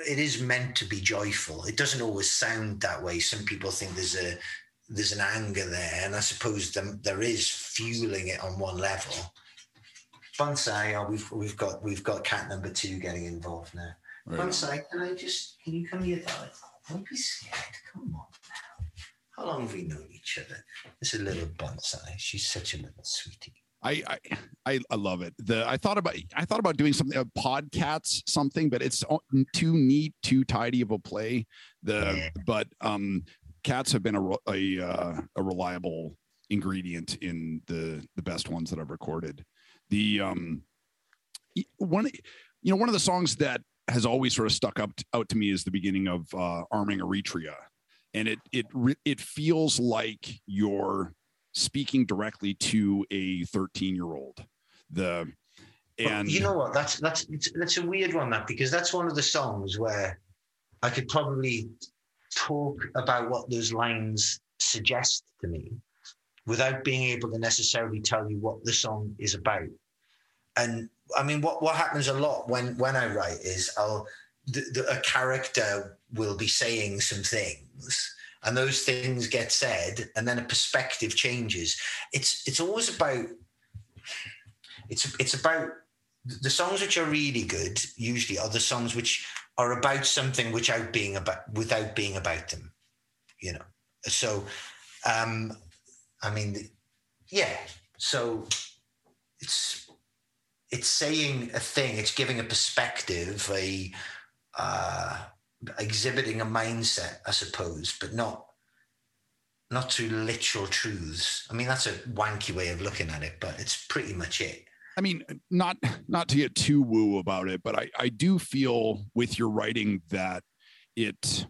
It is meant to be joyful. It doesn't always sound that way. Some people think there's a there's an anger there, and I suppose them, there is fueling it on one level. Bonsai, oh, we've we've got we've got cat number two getting involved now. right. Bonsai, can I just can you come here, darling? Don't be scared. Come on now. How long have we known each other? This is a little bonsai. She's such a little sweetie. I, I I love it. The I thought about I thought about doing something a podcats something, but it's too neat, too tidy of a play. The but um, cats have been a a uh, a reliable ingredient in the the best ones that I've recorded. The um one you know one of the songs that has always sort of stuck up out to me is the beginning of uh, Arming Eritrea, and it it it feels like you're speaking directly to a 13 year old the But and you know what? That's that's it's, that's a weird one, that because that's one of the songs where I could probably talk about what those lines suggest to me without being able to necessarily tell you what the song is about. And I mean, what what happens a lot when when I write is I'll the, the, a character will be saying some things. And those things get said, and then a perspective changes. It's it's always about it's it's about the songs which are really good usually are the songs which are about something without being about without being about them you know so um i mean yeah so it's it's saying a thing it's giving a perspective a uh exhibiting a mindset i suppose but not not through literal truths. I mean that's a wanky way of looking at it but it's pretty much it. I mean not not to get too woo about it but i i do feel with your writing that it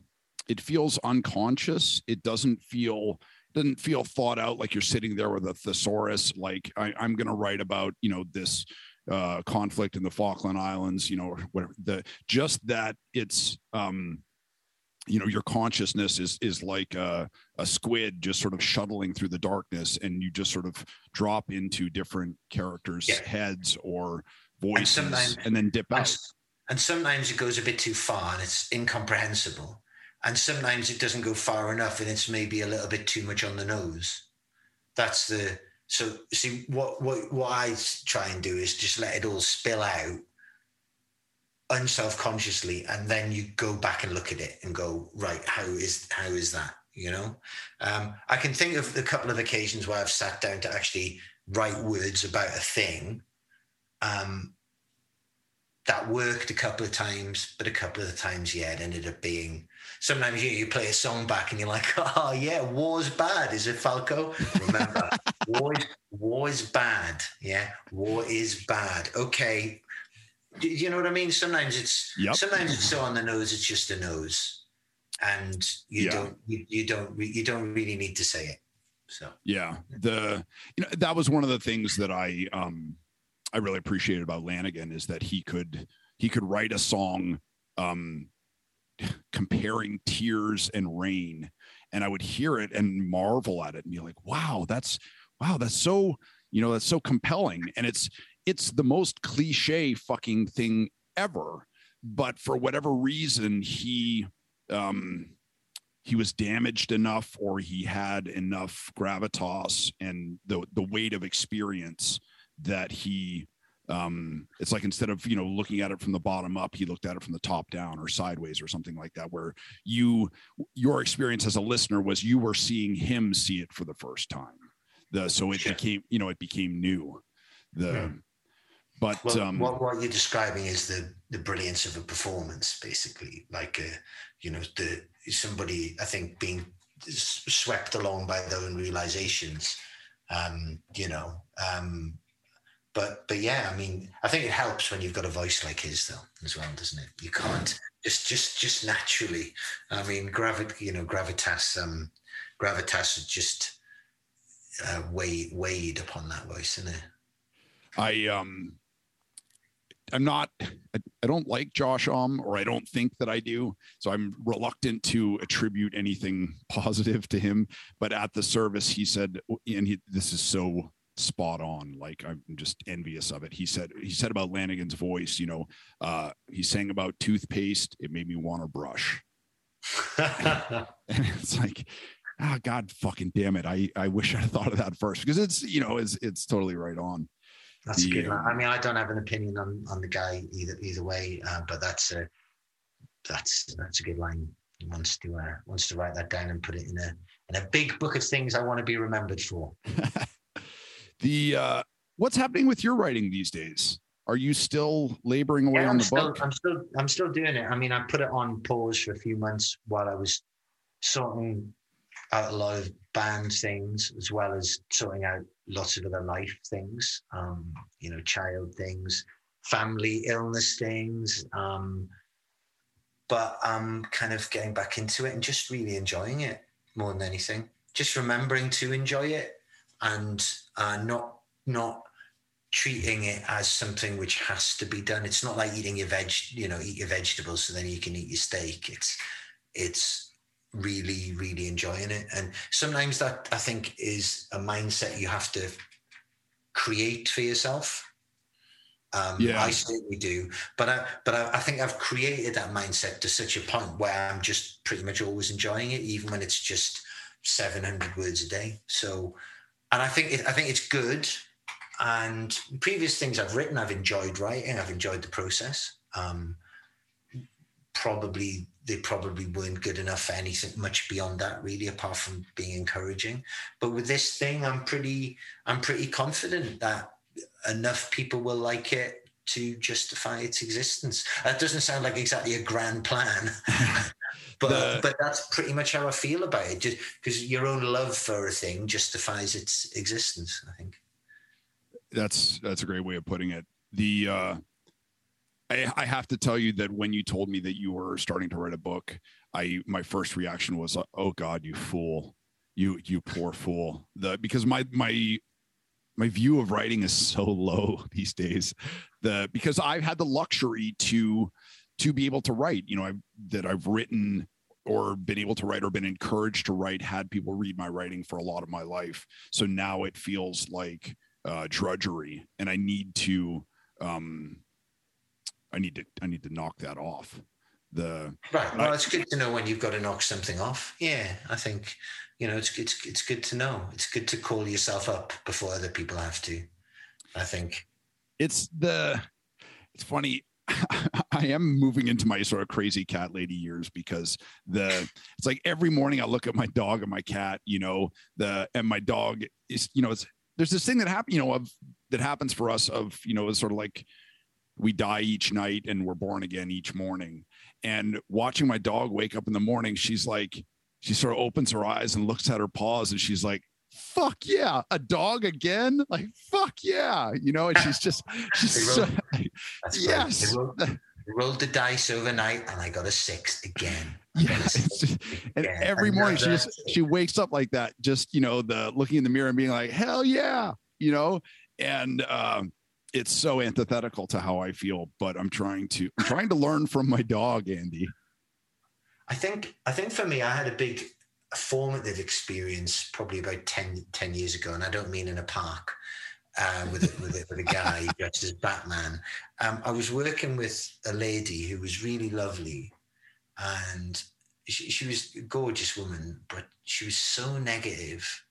it feels unconscious. It doesn't feel doesn't feel thought out like you're sitting there with a thesaurus like I, i'm going to write about you know this uh, conflict in the Falkland Islands, you know, or whatever. The just that it's, um, you know, your consciousness is is like a, a squid just sort of shuttling through the darkness, and you just sort of drop into different characters' Yeah. heads or voices, sometimes- and then dip and, out. and sometimes it goes a bit too far and it's incomprehensible and sometimes it doesn't go far enough and it's maybe a little bit too much on the nose that's the so see what what what i try and do is just let it all spill out unself-consciously and then you go back and look at it and go right how is how is that you know um, i can think of a couple of occasions where i've sat down to actually write words about a thing um, that worked a couple of times, but a couple of the times, yeah, it ended up being. Sometimes you, you play a song back and you're like, oh yeah, war's bad, is it Falco? Remember, war is war is bad. Yeah, war is bad. Okay, do you know what I mean? Sometimes it's Yep. sometimes it's so on the nose, it's just a nose, and you Yeah. don't you, you don't you don't really need to say it. So Yeah, the you know that was one of the things that I um I really appreciated about Lanegan is that he could he could write a song um comparing tears and rain. And I would hear it and marvel at it and be like wow that's wow that's so you know that's so compelling. And it's it's the most cliche fucking thing ever. But for whatever reason he um he was damaged enough or he had enough gravitas and the the weight of experience that he um it's like instead of you know looking at it from the bottom up he looked at it from the top down or sideways or something like that where you your experience as a listener was you were seeing him see it for the first time the so it Sure. became you know it became new the Yeah. but Well, um what, what you're describing is the the brilliance of a performance, basically. Like, uh, you know, the somebody I think being swept along by their own realizations. Um, you know, um, but but yeah, I mean, I think it helps when you've got a voice like his, though, as well, doesn't it? You can't just just just naturally. I mean, gravity, you know, gravitas, um, gravitas is just uh, weighed weighed upon that voice, isn't it? I um I'm not I, I don't like Josh Um or I don't think that I do. So I'm reluctant to attribute anything positive to him. But at the service, he said, and he, this is so spot on. Like I'm just envious of it. He said he said about Lanegan's voice, you know, uh he sang about toothpaste. It made me want to brush. And it's like, ah, God fucking damn it. I, I wish I'd thought of that first because it's, you know, it's it's totally right on. That's a good The, line. I mean, I don't have an opinion on, on the guy either either way, uh, but that's a that's that's a good line. He wants to uh, wants to write that down and put it in a in a big book of things I want to be remembered for. the uh what's happening with your writing these days are you still laboring away Yeah, on the still book I'm still I'm still doing it. I mean, I put it on pause for a few months while I was sorting out a lot of band things as well as sorting out lots of other life things. Um, you know, child things, family illness things. Um, but I'm kind of getting back into it and just really enjoying it more than anything. Just remembering to enjoy it and uh, not not treating it as something which has to be done. It's not like eating your veg, you know, eat your vegetables so then you can eat your steak. It's it's really, really enjoying it. And sometimes that I think is a mindset you have to create for yourself. Um, Yeah. I certainly do, but I, but I, I think I've created that mindset to such a point where I'm just pretty much always enjoying it, even when it's just 700 words a day. So, and I think it, I think it's good. And previous things I've written, I've enjoyed writing. I've enjoyed the process. Um, probably they probably weren't good enough for anything much beyond that, really, apart from being encouraging. But with this thing, I'm pretty I'm pretty confident that enough people will like it to justify its existence. That doesn't sound like exactly a grand plan. But The- but that's pretty much how I feel about it. Just because your own love for a thing justifies its existence, I think. that's that's a great way of putting it the uh I, I have to tell you that when you told me that you were starting to write a book i my first reaction was oh god you fool you you poor fool the because my my my view of writing is so low these days the because i've had the luxury to to be able to write you know i that i've written or been able to write or been encouraged to write had people read my writing for a lot of my life so now it feels like uh drudgery and i need to um i need to i need to knock that off the Right. Well, I- it's good to know when you've got to knock something off. Yeah, I think you know it's it's it's good to know. It's good to call yourself up before other people have to. I think. it's the it's funny i am moving into my sort of crazy cat lady years because the it's like every morning i look at my dog and my cat you know the and my dog is you know it's there's this thing that happen you know of that happens for us of you know it's sort of like we die each night and we're born again each morning. And watching my dog wake up in the morning she's like she sort of opens her eyes and looks at her paws and she's like fuck yeah a dog again like fuck yeah you know and she's just she's They so, yes rolled, rolled the dice overnight, and I got a six again. I yeah got a it's six just- and again. every morning she just she wakes up like that just you know the looking in the mirror and being like hell yeah you know and um it's so antithetical to how i feel but i'm trying to i'm trying to learn from my dog andy I think I think for me, I had a big formative experience probably about 10, 10 years ago, and I don't mean in a park uh, with a, with, a, with a guy dressed as Batman. Um, I was working with a lady who was really lovely, and she, she was a gorgeous woman, but she was so negative.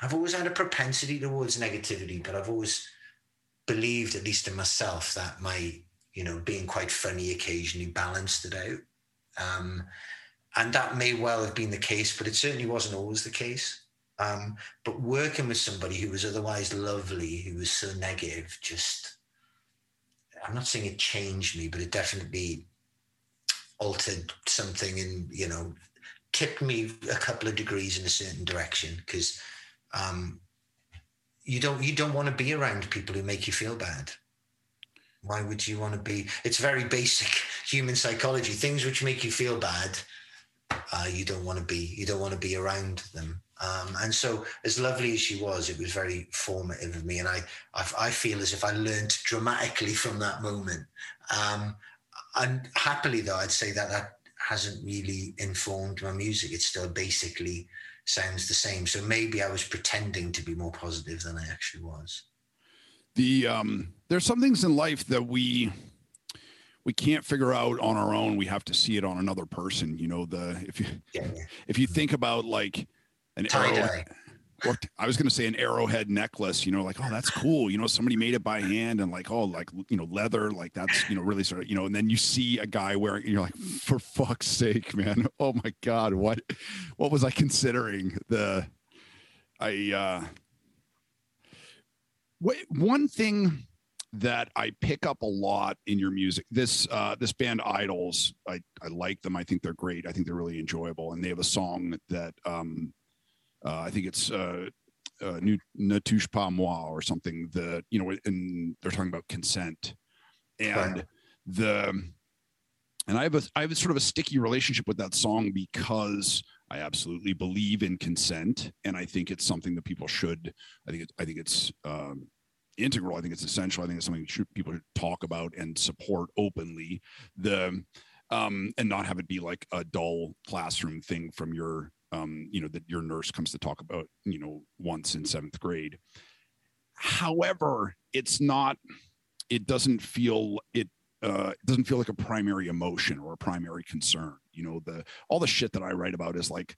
I've always had a propensity towards negativity, but I've always believed, at least in myself, that my, you know, being quite funny occasionally balanced it out. Um, and that may well have been the case, but it certainly wasn't always the case. Um, but working with somebody who was otherwise lovely, who was so negative, just, I'm not saying it changed me, but it definitely altered something and, you know, tipped me a couple of degrees in a certain direction because um, you don't you don't want to be around people who make you feel bad why would you want to be it's very basic human psychology things which make you feel bad uh, you don't want to be you don't want to be around them um, and so as lovely as she was it was very formative of me and i i, I feel as if i learned dramatically from that moment um, and happily though i'd say that that hasn't really informed my music it still basically sounds the same. So maybe I was pretending to be more positive than I actually was. The um, there's some things in life that we we can't figure out on our own. We have to see it on another person. You know, the if you yeah, if you think about like an arrow, or I was going to say an arrowhead necklace, you know, like, oh, that's cool. You know, somebody made it by hand and like, oh, like, you know, leather, like that's, you know, really sort of, you know, and then you see a guy wearing, you're like, for fuck's sake, man. Oh my God. What, what was I considering? The, I, uh, wait, one thing that I pick up a lot in your music, this, uh, this band IDLES, I, I like them. I think they're great. I think they're really enjoyable. And they have a song that, um, uh, I think it's uh, uh, Ne touche pas moi or something that you know, and they're talking about consent, and right. the and I have a I have a sort of a sticky relationship with that song because I absolutely believe in consent, and I think it's something that people should. I think it, I think it's um, integral. I think it's essential. I think it's something should, people should talk about and support openly. The um, and not have it be like a dull classroom thing from your um, you know, that your nurse comes to talk about, you know, once in seventh grade. However, it's not, it doesn't feel, it, uh, it doesn't feel like a primary emotion or a primary concern. You know, the, all the shit that I write about is like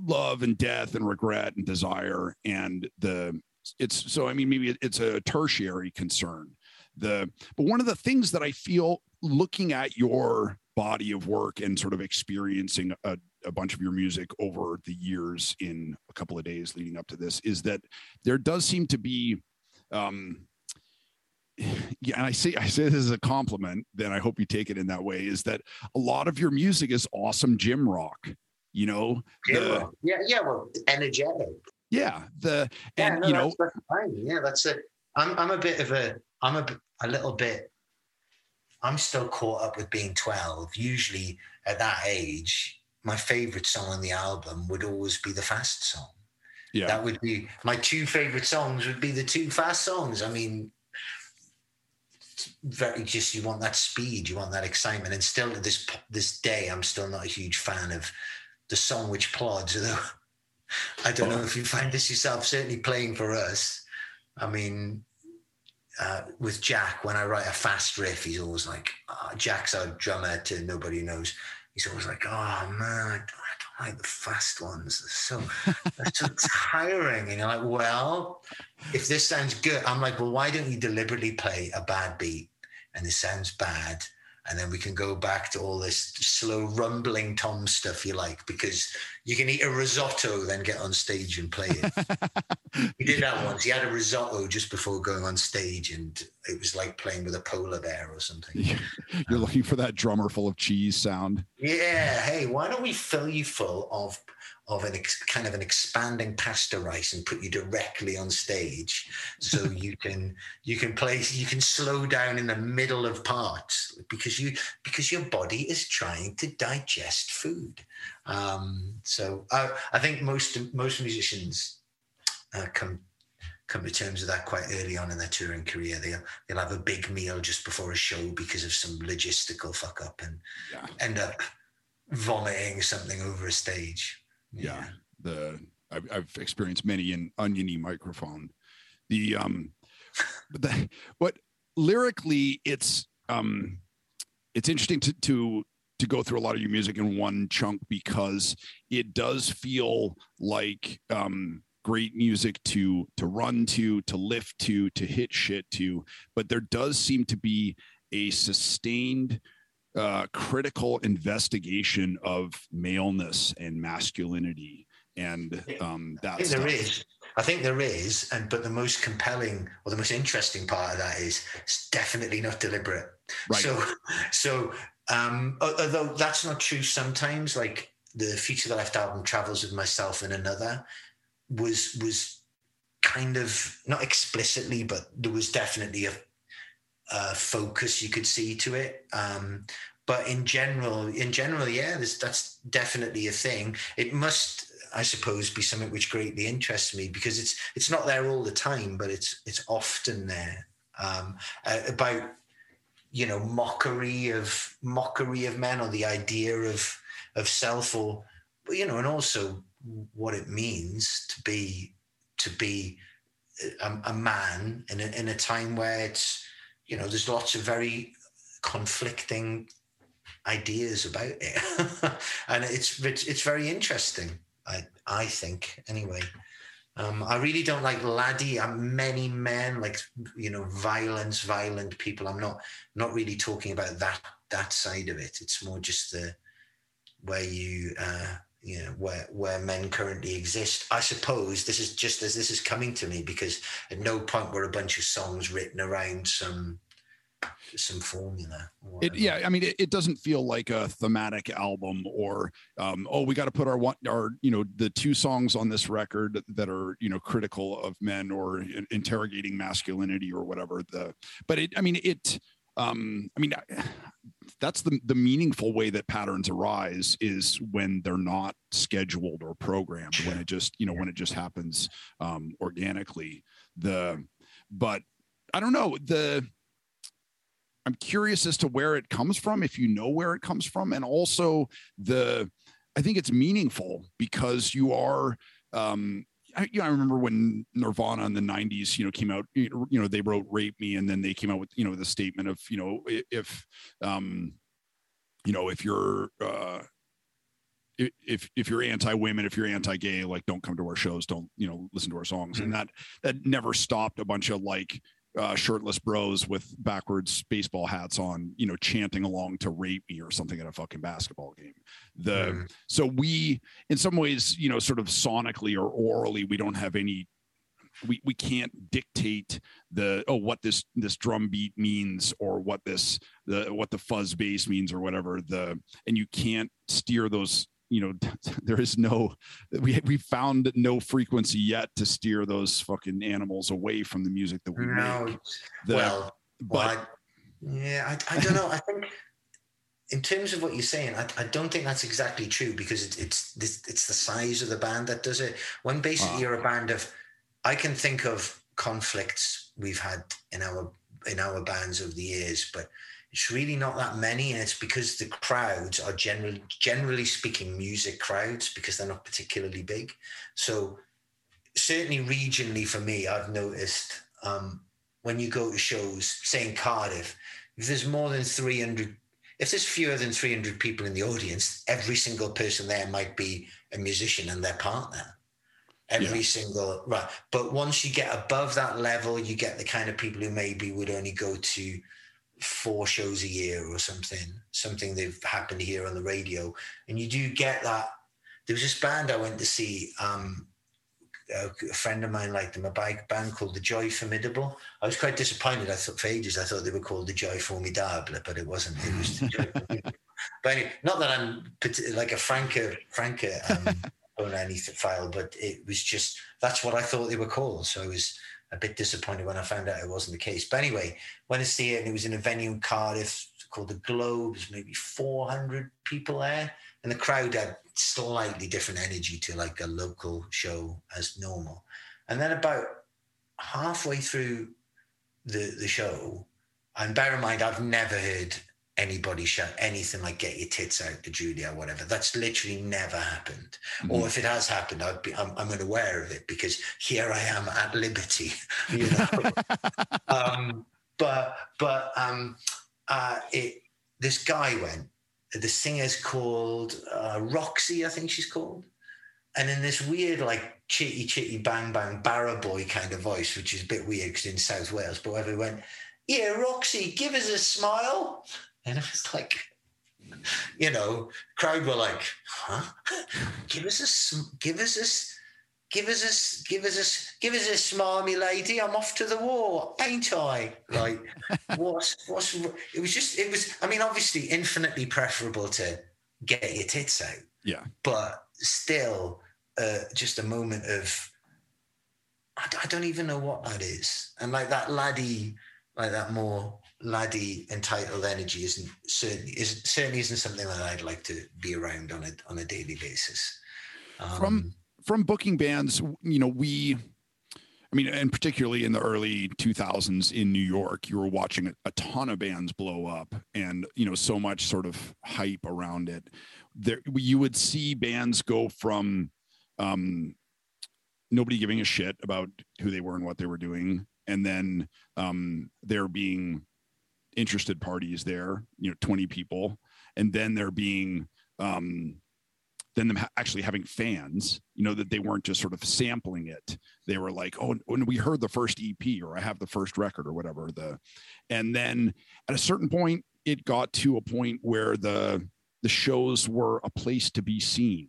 love and death and regret and desire. And the, it's, so, I mean, maybe it's a tertiary concern. The, but one of the things that I feel looking at your body of work and sort of experiencing a, a bunch of your music over the years in a couple of days leading up to this is that there does seem to be um, yeah, and I say I say this as a compliment, then I hope you take it in that way, is that a lot of your music is awesome gym rock, you know? The, yeah, yeah, well, energetic. Yeah. The and yeah, no, you know that's, that's yeah, that's it. I'm I'm a bit of a I'm a a little bit I'm still caught up with being 12. Usually at that age, my favorite song on the album would always be the fast song. Yeah. That would be my two favorite songs would be the two fast songs. I mean, very just you want that speed, you want that excitement. And still to this this day, I'm still not a huge fan of the song which plods, although I don't know if you find this yourself, certainly playing for us. I mean, uh, with Jack, when I write a fast riff, he's always like, oh, Jack's our drummer to nobody knows he's always like, oh man, I don't, I don't like the fast ones. They're so they're so tiring. And you're like, well, if this sounds good, I'm like, well, why don't you deliberately play a bad beat and this sounds bad? And then we can go back to all this slow rumbling tom stuff you like because you can eat a risotto then get on stage and play it. He did that once. He had a risotto just before going on stage and it was like playing with a polar bear or something. You're um, looking for that drummer full of cheese sound. Yeah hey why don't we fill you full of of an ex, kind of an expanding pasta rice and put you directly on stage so you can you can play you can slow down in the middle of parts because you because your body is trying to digest food um, so I, I think most most musicians uh, come come to terms with that quite early on in their touring career. They'll they'll have a big meal just before a show because of some logistical fuck up and yeah. end up vomiting something over a stage yeah, the I've, I've experienced many in oniony microphone. The um, but the what lyrically it's um, it's interesting to to to go through a lot of your music in one chunk because it does feel like um, great music to to run to, to lift to, to hit shit to, but there does seem to be a sustained uh, critical investigation of maleness and masculinity and um, that I think there is. I think there is, and but the most compelling or the most interesting part of that is it's definitely not deliberate. Right. So, so um, although that's not true sometimes, like the Future the Left album, Travels with Myself and Another, was was kind of not explicitly, but there was definitely a, a focus you could see to it. Um, but in general, in general, yeah, that's definitely a thing. It must I suppose, be something which greatly interests me because it's it's not there all the time, but it's it's often there. Um, uh, about you know mockery of mockery of men or the idea of of self or you know and also what it means to be to be a, a man in a, in a time where it's you know there's lots of very conflicting ideas about it and it's, it's it's very interesting I I think anyway. Um, I really don't like laddie. I'm many men like you know violence, violent people. I'm not not really talking about that that side of it. It's more just the where you uh, you know where where men currently exist. I suppose this is just as this is coming to me because at no point were a bunch of songs written around some some formula. It, yeah, I mean, it, it, doesn't feel like a thematic album or um, oh, we got to put our one our you know the two songs on this record that are you know critical of men or in, interrogating masculinity or whatever. The but it, I mean, it. Um, I mean, that's the the meaningful way that patterns arise is when they're not scheduled or programmed. When it just you know when it just happens um, organically. The but I don't know the I'm curious as to where it comes from, if you know where it comes from, and also the. I think it's meaningful because you are. Um, I, you know, I remember when Nirvana in the '90s, you know, came out. You know, they wrote "Rape Me," and then they came out with you know the statement of you know if, um, you know, if you're uh, if if you're anti-women, if you're anti-gay, like don't come to our shows, don't you know listen to our songs, mm-hmm. and that that never stopped a bunch of like uh, shirtless bros with backwards baseball hats on, you know, chanting along to "Rape Me" or something at a fucking basketball game. The mm. so we, in some ways, you know, sort of sonically or orally, we don't have any. We, we can't dictate the oh what this this drum beat means or what this the what the fuzz bass means or whatever the and you can't steer those you know there is no we we found no frequency yet to steer those fucking animals away from the music that we no, make. The, well, but well, I, yeah, I, I don't know. I think in terms of what you're saying, I, I don't think that's exactly true because it, it's it's the size of the band that does it. When basically ah. you're a band of, I can think of conflicts we've had in our in our bands over the years, but it's really not that many, and it's because the crowds are generally, generally speaking, music crowds because they're not particularly big. So certainly regionally for me, I've noticed um, when you go to shows, say in Cardiff, if there's more than 300, if there's fewer than 300 people in the audience, every single person there might be a musician and their partner. Every yeah. single, right. But once you get above that level, you get the kind of people who maybe would only go to four shows a year or something, something they've happened here on the radio. And you do get that. There was this band I went to see. Um, a, friend of mine liked them, a bike band called the Joy Formidable. I was quite disappointed. I thought for ages I thought they were called the Joy Formidable, but it wasn't. It was the Joy But anyway, not that I'm like a Franca Franca um, on any file, but it was just that's what I thought they were called. So I was a bit disappointed when I found out it wasn't the case. But anyway, went to see it, and it was in a venue in Cardiff called the Globe. There's maybe 400 people there, and the crowd had slightly different energy to like a local show as normal. And then about halfway through the the show, and bear in mind, I've never heard anybody shout anything like "get your tits out" to Julia or whatever. That's literally never happened. Mm-hmm. Or if it has happened, I'd be, I'm, I'm, unaware of it because here I am at liberty. You know. um, but but um, uh, it, this guy went the singer's called uh, Roxy, I think she's called. And in this weird, like chitty chitty bang bang barra boy kind of voice, which is a bit weird because in South Wales, but whoever went, Yeah, Roxy, give us a smile. And it was like, you know, crowd were like, huh? Give us a give us a give us a give us a give us a smarmy lady. I'm off to the war, ain't I? Like, what's what's it was just it was. I mean, obviously, infinitely preferable to get your tits out. Yeah, but still, uh, just a moment of I, I don't even know what that is, and like that laddie, like that more laddie entitled energy isn't certainly is certainly isn't something that I'd like to be around on a on a daily basis. Um, From from booking bands, you know, we, I mean, and particularly in the early 2000s in New York, you were watching a ton of bands blow up and, you know, so much sort of hype around it. There, you would see bands go from um, nobody giving a shit about who they were and what they were doing. And then um, there being interested parties there, you know, 20 people. And then there being, um, than them ha- actually having fans, you know, that they weren't just sort of sampling it. They were like, oh, when we heard the first EP or I have the first record or whatever. The and then at a certain point, it got to a point where the the shows were a place to be seen.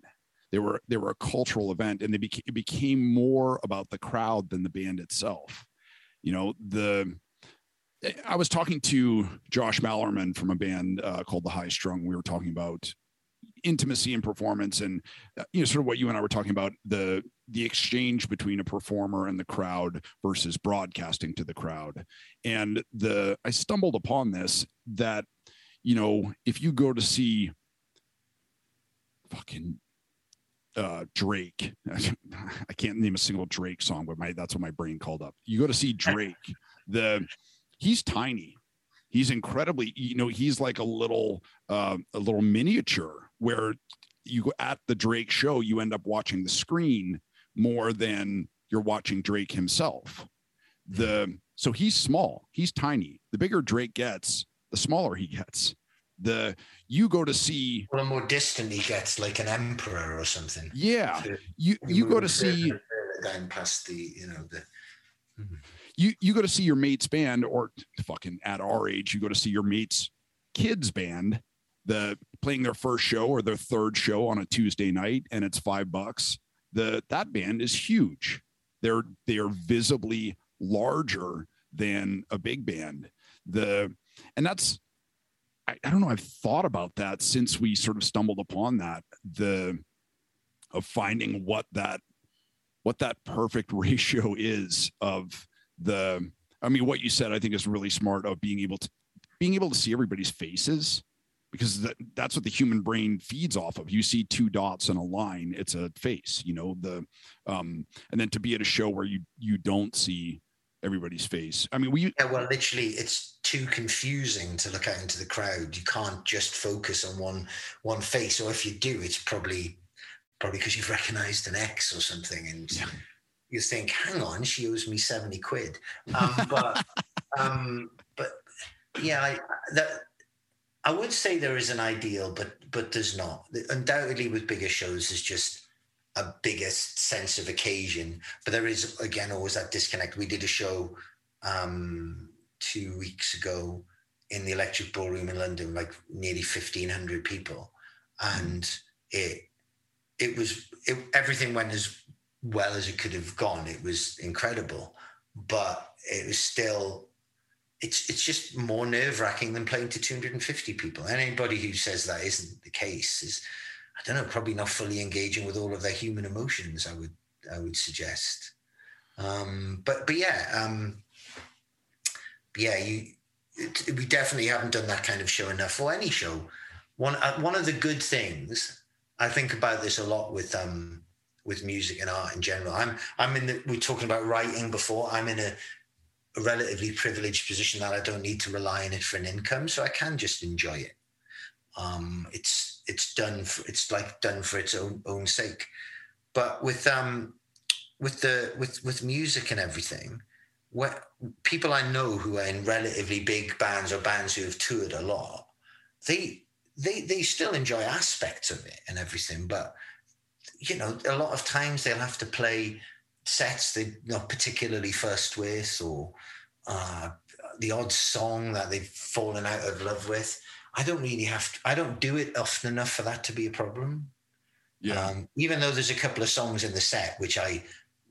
They were they were a cultural event and they became it became more about the crowd than the band itself. You know, the I was talking to Josh Mallerman from a band uh, called The High Strung. We were talking about intimacy and performance and uh, you know sort of what you and I were talking about the the exchange between a performer and the crowd versus broadcasting to the crowd and the I stumbled upon this that you know if you go to see fucking uh, Drake. I can't name a single Drake song, but my that's what my brain called up. You go to see Drake. The he's tiny. He's incredibly, you know, he's like a little uh, a little miniature where you at the Drake show, you end up watching the screen more than you're watching Drake himself. The so he's small, he's tiny. The bigger Drake gets, the smaller he gets. The you go to see well, the more distant he gets, like an emperor or something. Yeah, so you you go to see down past the you know the. You you go to see your mate's band, or fucking at our age, you go to see your mate's kids band, the playing their first show or their third show on a Tuesday night and it's five bucks, the that band is huge. They're they are visibly larger than a big band. The and that's I, I don't know, I've thought about that since we sort of stumbled upon that. The of finding what that what that perfect ratio is of the I mean what you said I think is really smart of being able to being able to see everybody's faces because that, that's what the human brain feeds off of. You see two dots in a line, it's a face, you know, the um and then to be at a show where you you don't see everybody's face. I mean, we Yeah, well, literally it's too confusing to look out into the crowd. You can't just focus on one one face or if you do, it's probably probably because you've recognized an X or something and yeah. You think, hang on, she owes me 70 quid. Um, but um but yeah, I, that I would say there is an ideal, but but there's not. Undoubtedly, with bigger shows, there's just a bigger sense of occasion. But there is again always that disconnect. We did a show um, two weeks ago in the Electric Ballroom in London, like nearly fifteen hundred people, and it it was it, everything went as well as it could have gone. It was incredible, but it was still it's it's just more nerve wracking than playing to 250 people. And anybody who says that isn't the case is, I don't know, probably not fully engaging with all of their human emotions. I would I would suggest. Um, but but yeah, um, yeah, you it, we definitely haven't done that kind of show enough for any show. One uh, one of the good things I think about this a lot with um with music and art in general. I'm I'm in the we're talking about writing before. I'm in a a relatively privileged position that I don't need to rely on it for an income, so I can just enjoy it. Um, it's it's done for it's like done for its own own sake. But with um with the with with music and everything, what people I know who are in relatively big bands or bands who have toured a lot, they they they still enjoy aspects of it and everything, but you know, a lot of times they'll have to play sets they're not particularly first with or uh, the odd song that they've fallen out of love with. I don't really have to, I don't do it often enough for that to be a problem. Yeah. Um, even though there's a couple of songs in the set which I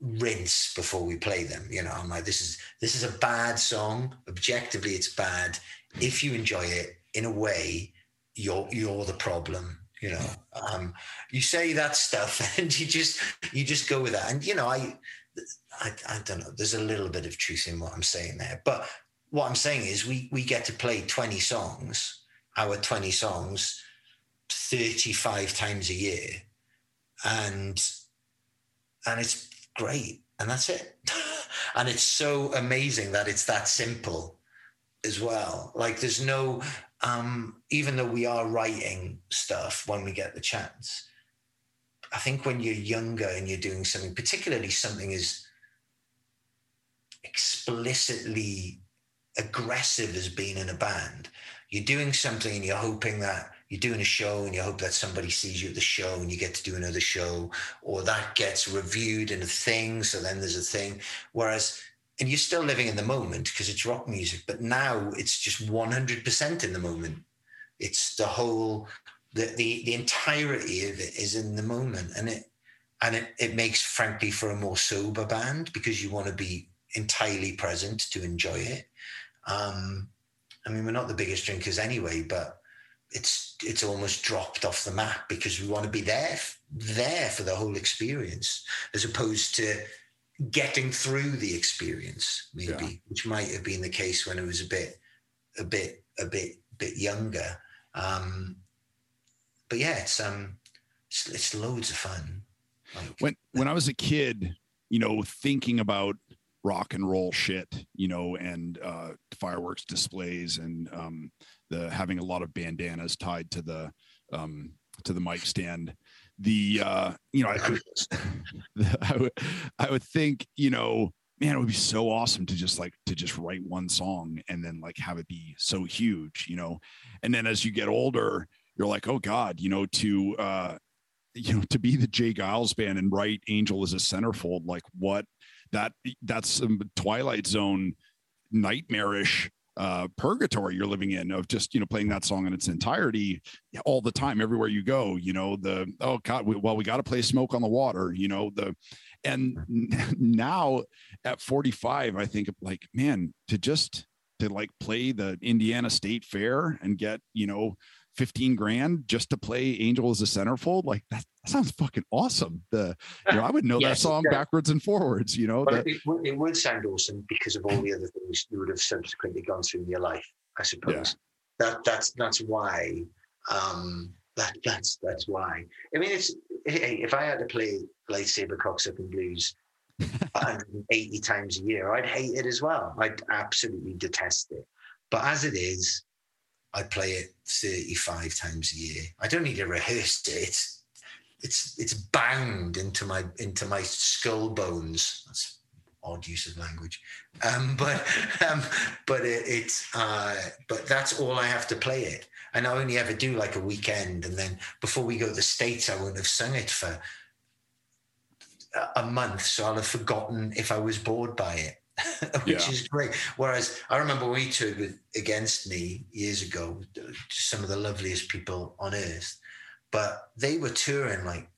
rinse before we play them. You know, I'm like, this is this is a bad song. Objectively, it's bad. If you enjoy it in a way, you're you're the problem. You know, um, you say that stuff and you just you just go with that. And you know, I, I I don't know. There's a little bit of truth in what I'm saying there, but what I'm saying is we we get to play 20 songs, our 20 songs, 35 times a year, and and it's great, and that's it. and it's so amazing that it's that simple as well. Like there's no, um, even though we are writing stuff when we get the chance, I think when you're younger and you're doing something, particularly something as explicitly aggressive as being in a band, you're doing something and you're hoping that you're doing a show and you hope that somebody sees you at the show and you get to do another show or that gets reviewed in a thing so then there's a thing. Whereas and you're still living in the moment because it's rock music but now it's just 100% in the moment. It's the whole the, the the entirety of it is in the moment and it and it, it makes frankly for a more sober band because you want to be entirely present to enjoy it. Um i mean we're not the biggest drinkers anyway but it's it's almost dropped off the map because we want to be there there for the whole experience as opposed to getting through the experience maybe yeah. which might have been the case when it was a bit a bit a bit bit younger um but yeah it's um it's, it's loads of fun like, when when i was a kid you know thinking about rock and roll shit you know and uh fireworks displays and um the having a lot of bandanas tied to the um, to the mic stand. The uh, you know, I, I, would I would think you know, man, it would be so awesome to just like to just write one song and then like have it be so huge, you know. And then as you get older, you're like, oh God, you know, to uh, you know, to be the J. Geils band and write Angel as a centerfold, like what that that's some Twilight Zone nightmarish uh, purgatory you're living in of just you know playing that song in its entirety all the time everywhere you go you know the oh god we, well we got to play smoke on the water you know the and now at 45 i think like man to just to like play the indiana state fair and get you know 15 grand just to play Angel as a centerfold. Like that, that sounds fucking awesome. The you know, I would know yes, that song backwards and forwards, you know. But it, it, would sound awesome because of all the other things you would have subsequently gone through in your life, I suppose. Yeah. That that's that's why um that that's that's why. I mean it's hey, if I had to play lightsaber cocksucking blues 180 times a year, I'd hate it as well. I'd absolutely detest it. But as it is, I play it 35 times a year. I don't need to rehearse it. It's it's bound into my into my skull bones. That's odd use of language, um, but um, but it, it's uh, but that's all I have to play it. And I only ever do like a weekend, and then before we go to the states, I won't have sung it for a month, so I'll have forgotten if I was bored by it. which yeah. is great. Whereas I remember we toured with Against Me years ago, some of the loveliest people on earth, but they were touring like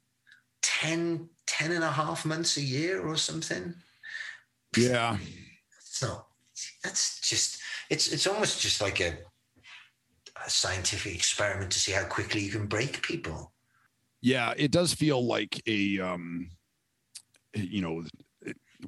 10, 10 and a half months a year or something. Yeah. So that's just, it's, it's almost just like a, a scientific experiment to see how quickly you can break people. Yeah, it does feel like a, um, you know,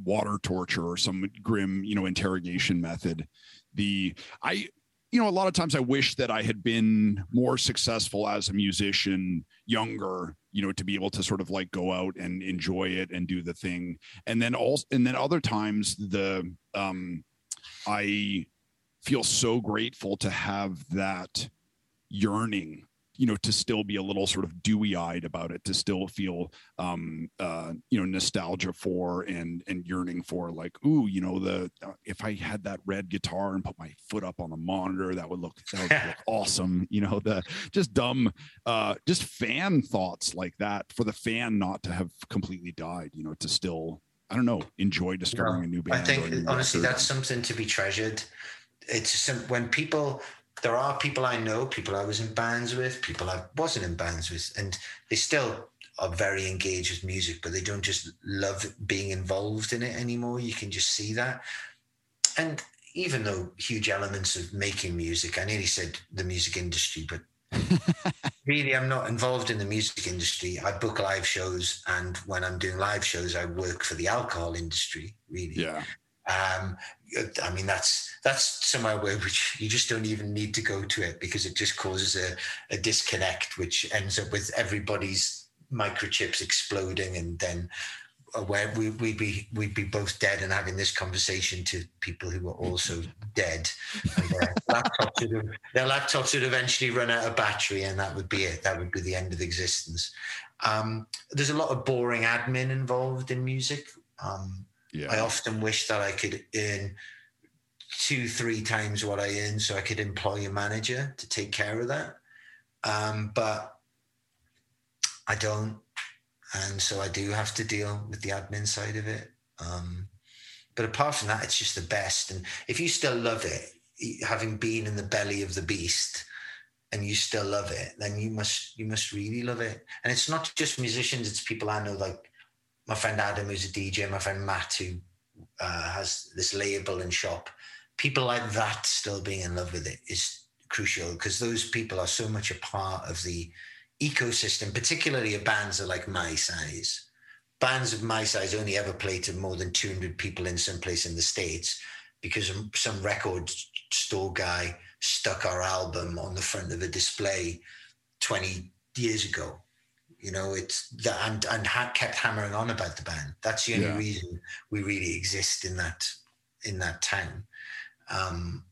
water torture or some grim, you know, interrogation method. The I you know, a lot of times I wish that I had been more successful as a musician younger, you know, to be able to sort of like go out and enjoy it and do the thing. And then also, and then other times the, um, I feel so grateful to have that yearning you know to still be a little sort of dewy eyed about it to still feel um uh you know nostalgia for and and yearning for like ooh you know the uh, if i had that red guitar and put my foot up on the monitor that would look that would look awesome you know the just dumb uh just fan thoughts like that for the fan not to have completely died you know to still I don't know, enjoy discovering well, a new band. I think honestly, record. that's something to be treasured. It's some, when people, there are people I know, people I was in bands with, people I wasn't in bands with, and they still are very engaged with music, but they don't just love being involved in it anymore. You can just see that. And even though huge elements of making music, I nearly said the music industry, but really, I'm not involved in the music industry. I book live shows, and when I'm doing live shows, I work for the alcohol industry. Really, yeah. Um, I mean, that's that's somewhere where which you just don't even need to go to it because it just causes a, a disconnect, which ends up with everybody's microchips exploding, and then where we, would be we'd be both dead and having this conversation to people who were also dead. And their, laptops would, their laptops would eventually run out of battery, and that would be it. That would be the end of existence. Um, there's a lot of boring admin involved in music. Um, yeah. I often wish that I could earn two, three times what I earn, so I could employ a manager to take care of that. Um, but I don't and so I do have to deal with the admin side of it. Um, but apart from that, it's just the best. And if you still love it, having been in the belly of the beast, and you still love it, then you must you must really love it. And it's not just musicians; it's people I know, like my friend Adam, who's a DJ, my friend Matt, who uh, has this label and shop. People like that still being in love with it is crucial because those people are so much a part of the ecosystem, particularly of bands are like my size. Bands of my size only ever play to more than 200 people in some place in the States because some record store guy stuck our album on the front of a display 20 years ago. You know, it's that and, and ha- kept hammering on about the band. That's the only yeah. reason we really exist in that in that town. Um,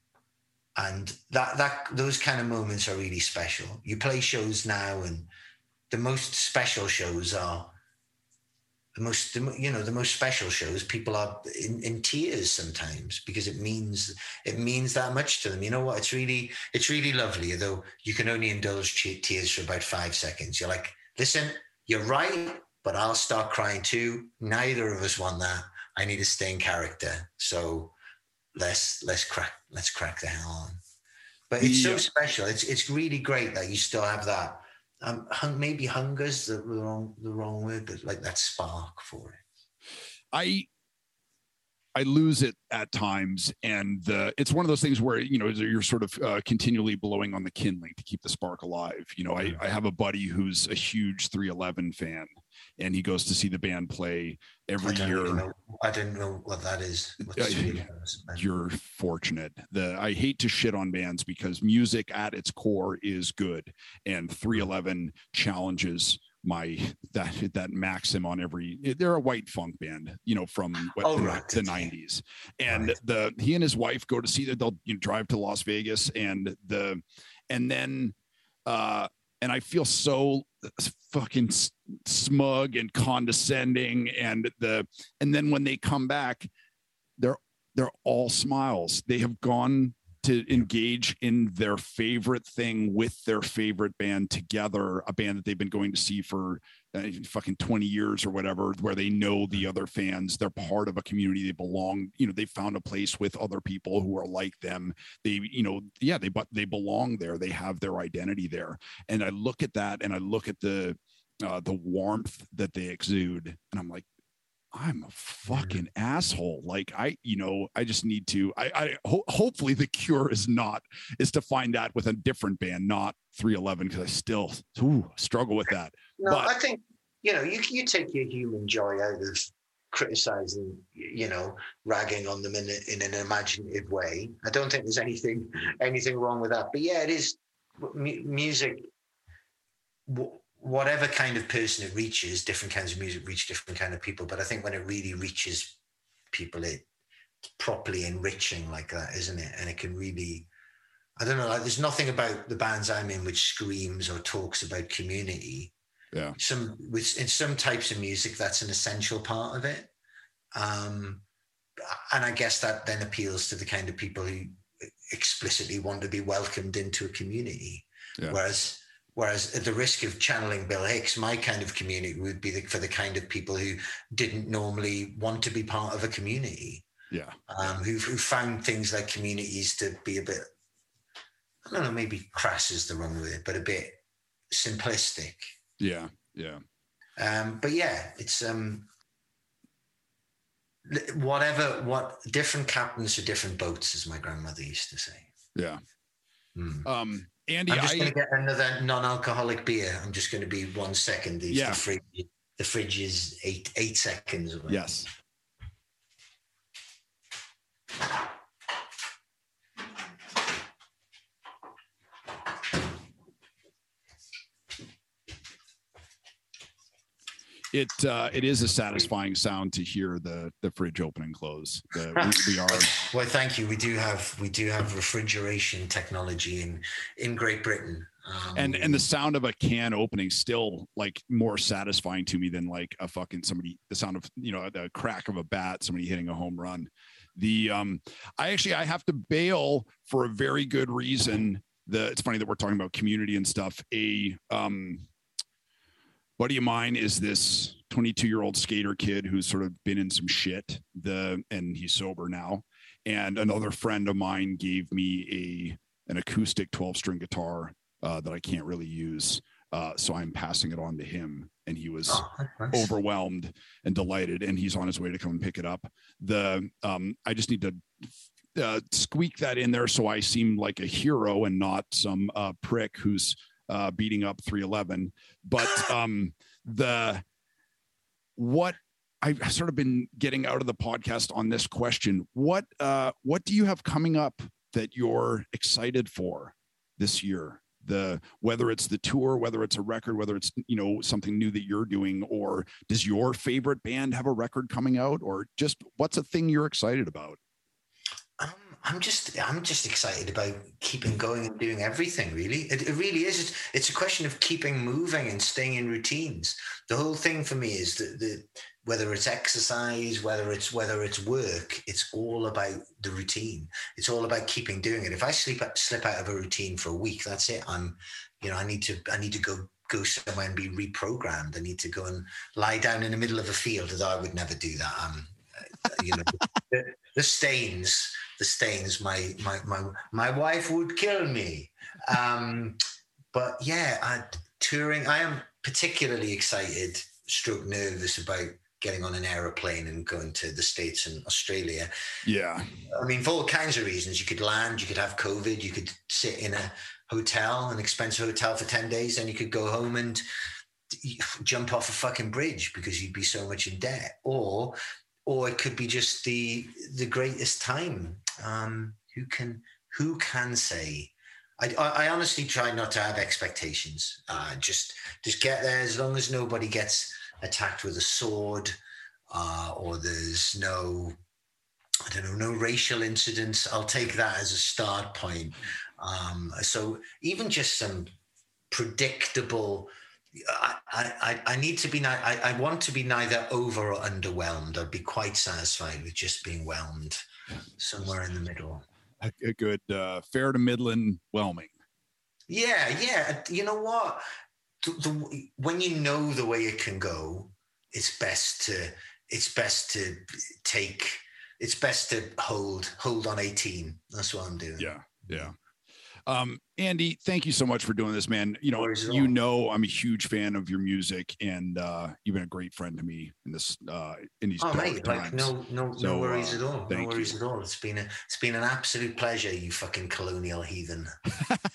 and that that those kind of moments are really special you play shows now and the most special shows are the most you know the most special shows people are in, in tears sometimes because it means it means that much to them you know what it's really it's really lovely though you can only indulge tears for about five seconds you're like listen you're right but i'll start crying too neither of us want that i need to stay in character so let's let's crack let's crack the hell on. But it's so special. It's it's really great that you still have that. Um, hung, maybe hunger's the wrong the wrong word, but like that spark for it. I I lose it at times, and uh, it's one of those things where you know you're sort of uh, continually blowing on the kindling to keep the spark alive. You know, I, I have a buddy who's a huge 311 fan, and he goes to see the band play every I year. Know, I didn't know what that is. you're fortunate. The I hate to shit on bands because music at its core is good, and 311 challenges my that that maxim on every they're a white funk band you know from what, oh, right. the 90s and right. the he and his wife go to see that they'll you know, drive to las vegas and the and then uh and i feel so fucking smug and condescending and the and then when they come back they're they're all smiles they have gone to engage in their favorite thing with their favorite band together, a band that they've been going to see for uh, fucking 20 years or whatever, where they know the other fans, they're part of a community, they belong, you know, they found a place with other people who are like them. They, you know, yeah, they, but they belong there. They have their identity there. And I look at that and I look at the, uh, the warmth that they exude and i'm like I'm a fucking asshole. Like I, you know, I just need to. I, I ho- hopefully the cure is not is to find that with a different band, not 311, because I still ooh, struggle with that. No, but, I think you know you you take your human joy out of criticizing, you know, ragging on them in a, in an imaginative way. I don't think there's anything anything wrong with that. But yeah, it is music whatever kind of person it reaches, different kinds of music reach different kind of people. But I think when it really reaches people, it's properly enriching like that, isn't it? And it can really, I don't know. Like, there's nothing about the bands I'm in which screams or talks about community. Yeah. Some with in some types of music, that's an essential part of it. Um, and I guess that then appeals to the kind of people who explicitly want to be welcomed into a community. Yeah. Whereas, whereas at the risk of channeling Bill Hicks, my kind of community would be the, for the kind of people who didn't normally want to be part of a community, Yeah. um, who who found things like communities to be a bit, I don't know, maybe crass is the wrong word, but a bit simplistic. Yeah. Yeah. Um, but yeah, it's um, whatever. What different captains for different boats, as my grandmother used to say. Yeah. Hmm. Um, Andy, I'm just going to get another non-alcoholic beer. I'm just going to be one second. These Yeah. the fridge. The fridge is eight eight seconds away. yes. It uh, it is a satisfying sound to hear the the fridge open and close. The, we, we are Well, thank you. We do have we do have refrigeration technology in in Great Britain. Um, and and the sound of a can opening still like more satisfying to me than like a fucking somebody the sound of you know the crack of a bat somebody hitting a home run the um i actually i have to bail for a very good reason the it's funny that we're talking about community and stuff a um buddy of mine is this 22 year old skater kid who's sort of been in some shit the and he's sober now and another friend of mine gave me a an acoustic 12 string guitar uh, that I can't really use. Uh, so I'm passing it on to him, and he was oh, nice. overwhelmed and delighted, and he's on his way to come and pick it up. The um, I just need to uh, squeak that in there so I seem like a hero and not some uh, prick who's uh, beating up 311. But um, the what I've sort of been getting out of the podcast on this question. What uh, what do you have coming up that you're excited for this year? The whether it's the tour, whether it's a record, whether it's you know something new that you're doing, or does your favorite band have a record coming out, or just what's a thing you're excited about? I'm just I'm just excited about keeping going and doing everything. Really, it, it really is. It's, it's a question of keeping moving and staying in routines. The whole thing for me is that the whether it's exercise, whether it's whether it's work, it's all about the routine. It's all about keeping doing it. If I sleep slip out of a routine for a week, that's it. I'm, you know, I need to I need to go go somewhere and be reprogrammed. I need to go and lie down in the middle of a field. Although I would never do that. Um, you know, the, the stains the stains my my my my wife would kill me. Um but yeah I, touring i am particularly excited stroke nervous about getting on an aeroplane and going to the states and australia. Yeah, i mean for all kinds of reasons you could land you could have covid you could sit in a hotel an expensive hotel for 10 days and you could go home and jump off a fucking bridge because you'd be so much in debt. Or or it could be just the the greatest time. Um, who can who can say? I, I honestly try not to have expectations. Uh, just just get there as long as nobody gets attacked with a sword, uh, or there's no I don't know no racial incidents. I'll take that as a start point. Um, so even just some predictable I, I, I need to be, I, I want to be neither over or underwhelmed. I'd be quite satisfied with just being whelmed somewhere in the middle. a, a good uh, fair to Midland whelming. Yeah, yeah. You know what? The, the, when you know the way it can go, it's best to, it's best to take, it's best to hold, hold on 18. That's what I'm doing. Yeah, yeah. Um, Andy, thank you so much for doing this, man. You know, you know, I'm a huge fan of your music, and uh, you've been a great friend to me in this uh, in these Oh mate, times. like no, no, So, no worries uh, at all. No worries you. at all. It's been a, it's been an absolute pleasure. You fucking colonial heathen.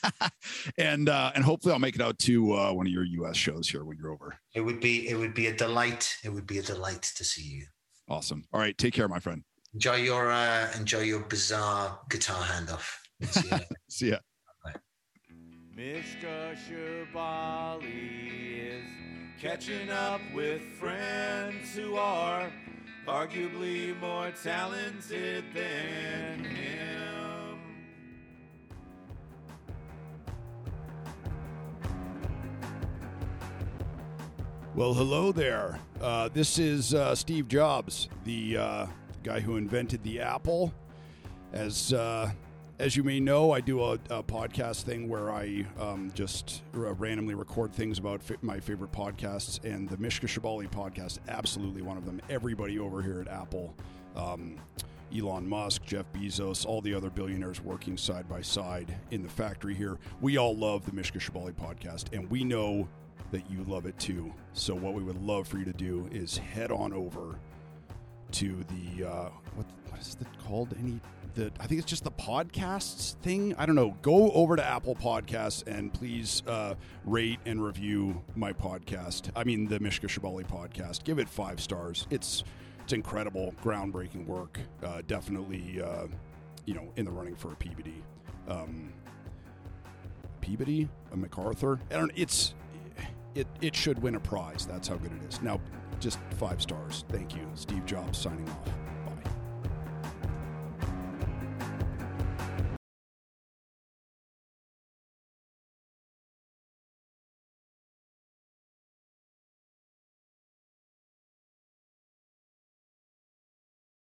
and uh, and hopefully I'll make it out to uh, one of your U.S. shows here when you're over. It would be, it would be a delight. It would be a delight to see you. Awesome. All right, take care, my friend. Enjoy your, uh, enjoy your bizarre guitar handoff. See later. See ya. Mishka Shabali is catching up with friends who are arguably more talented than him. Well, hello there. Uh, this is uh, Steve Jobs, the uh, guy who invented the Apple. As uh, as you may know, I do a, a podcast thing where I um, just r- randomly record things about fi- my favorite podcasts, and the Mishka Shabali podcast, absolutely one of them. Everybody over here at Apple, um, Elon Musk, Jeff Bezos, all the other billionaires working side by side in the factory here, we all love the Mishka Shabali podcast, and we know that you love it too. So what we would love for you to do is head on over to the uh, what what is it called? Any the I think it's just the podcasts thing. I don't know. Go over to Apple Podcasts and please uh, rate and review my podcast. I mean the Mishka Shabali podcast. Give it five stars. It's it's incredible, groundbreaking work. Uh, definitely, uh, you know, in the running for a Peabody. Um, Peabody, a MacArthur. I don't. It's it it should win a prize. That's how good it is. Now, just five stars. Thank you, Steve Jobs. Signing off.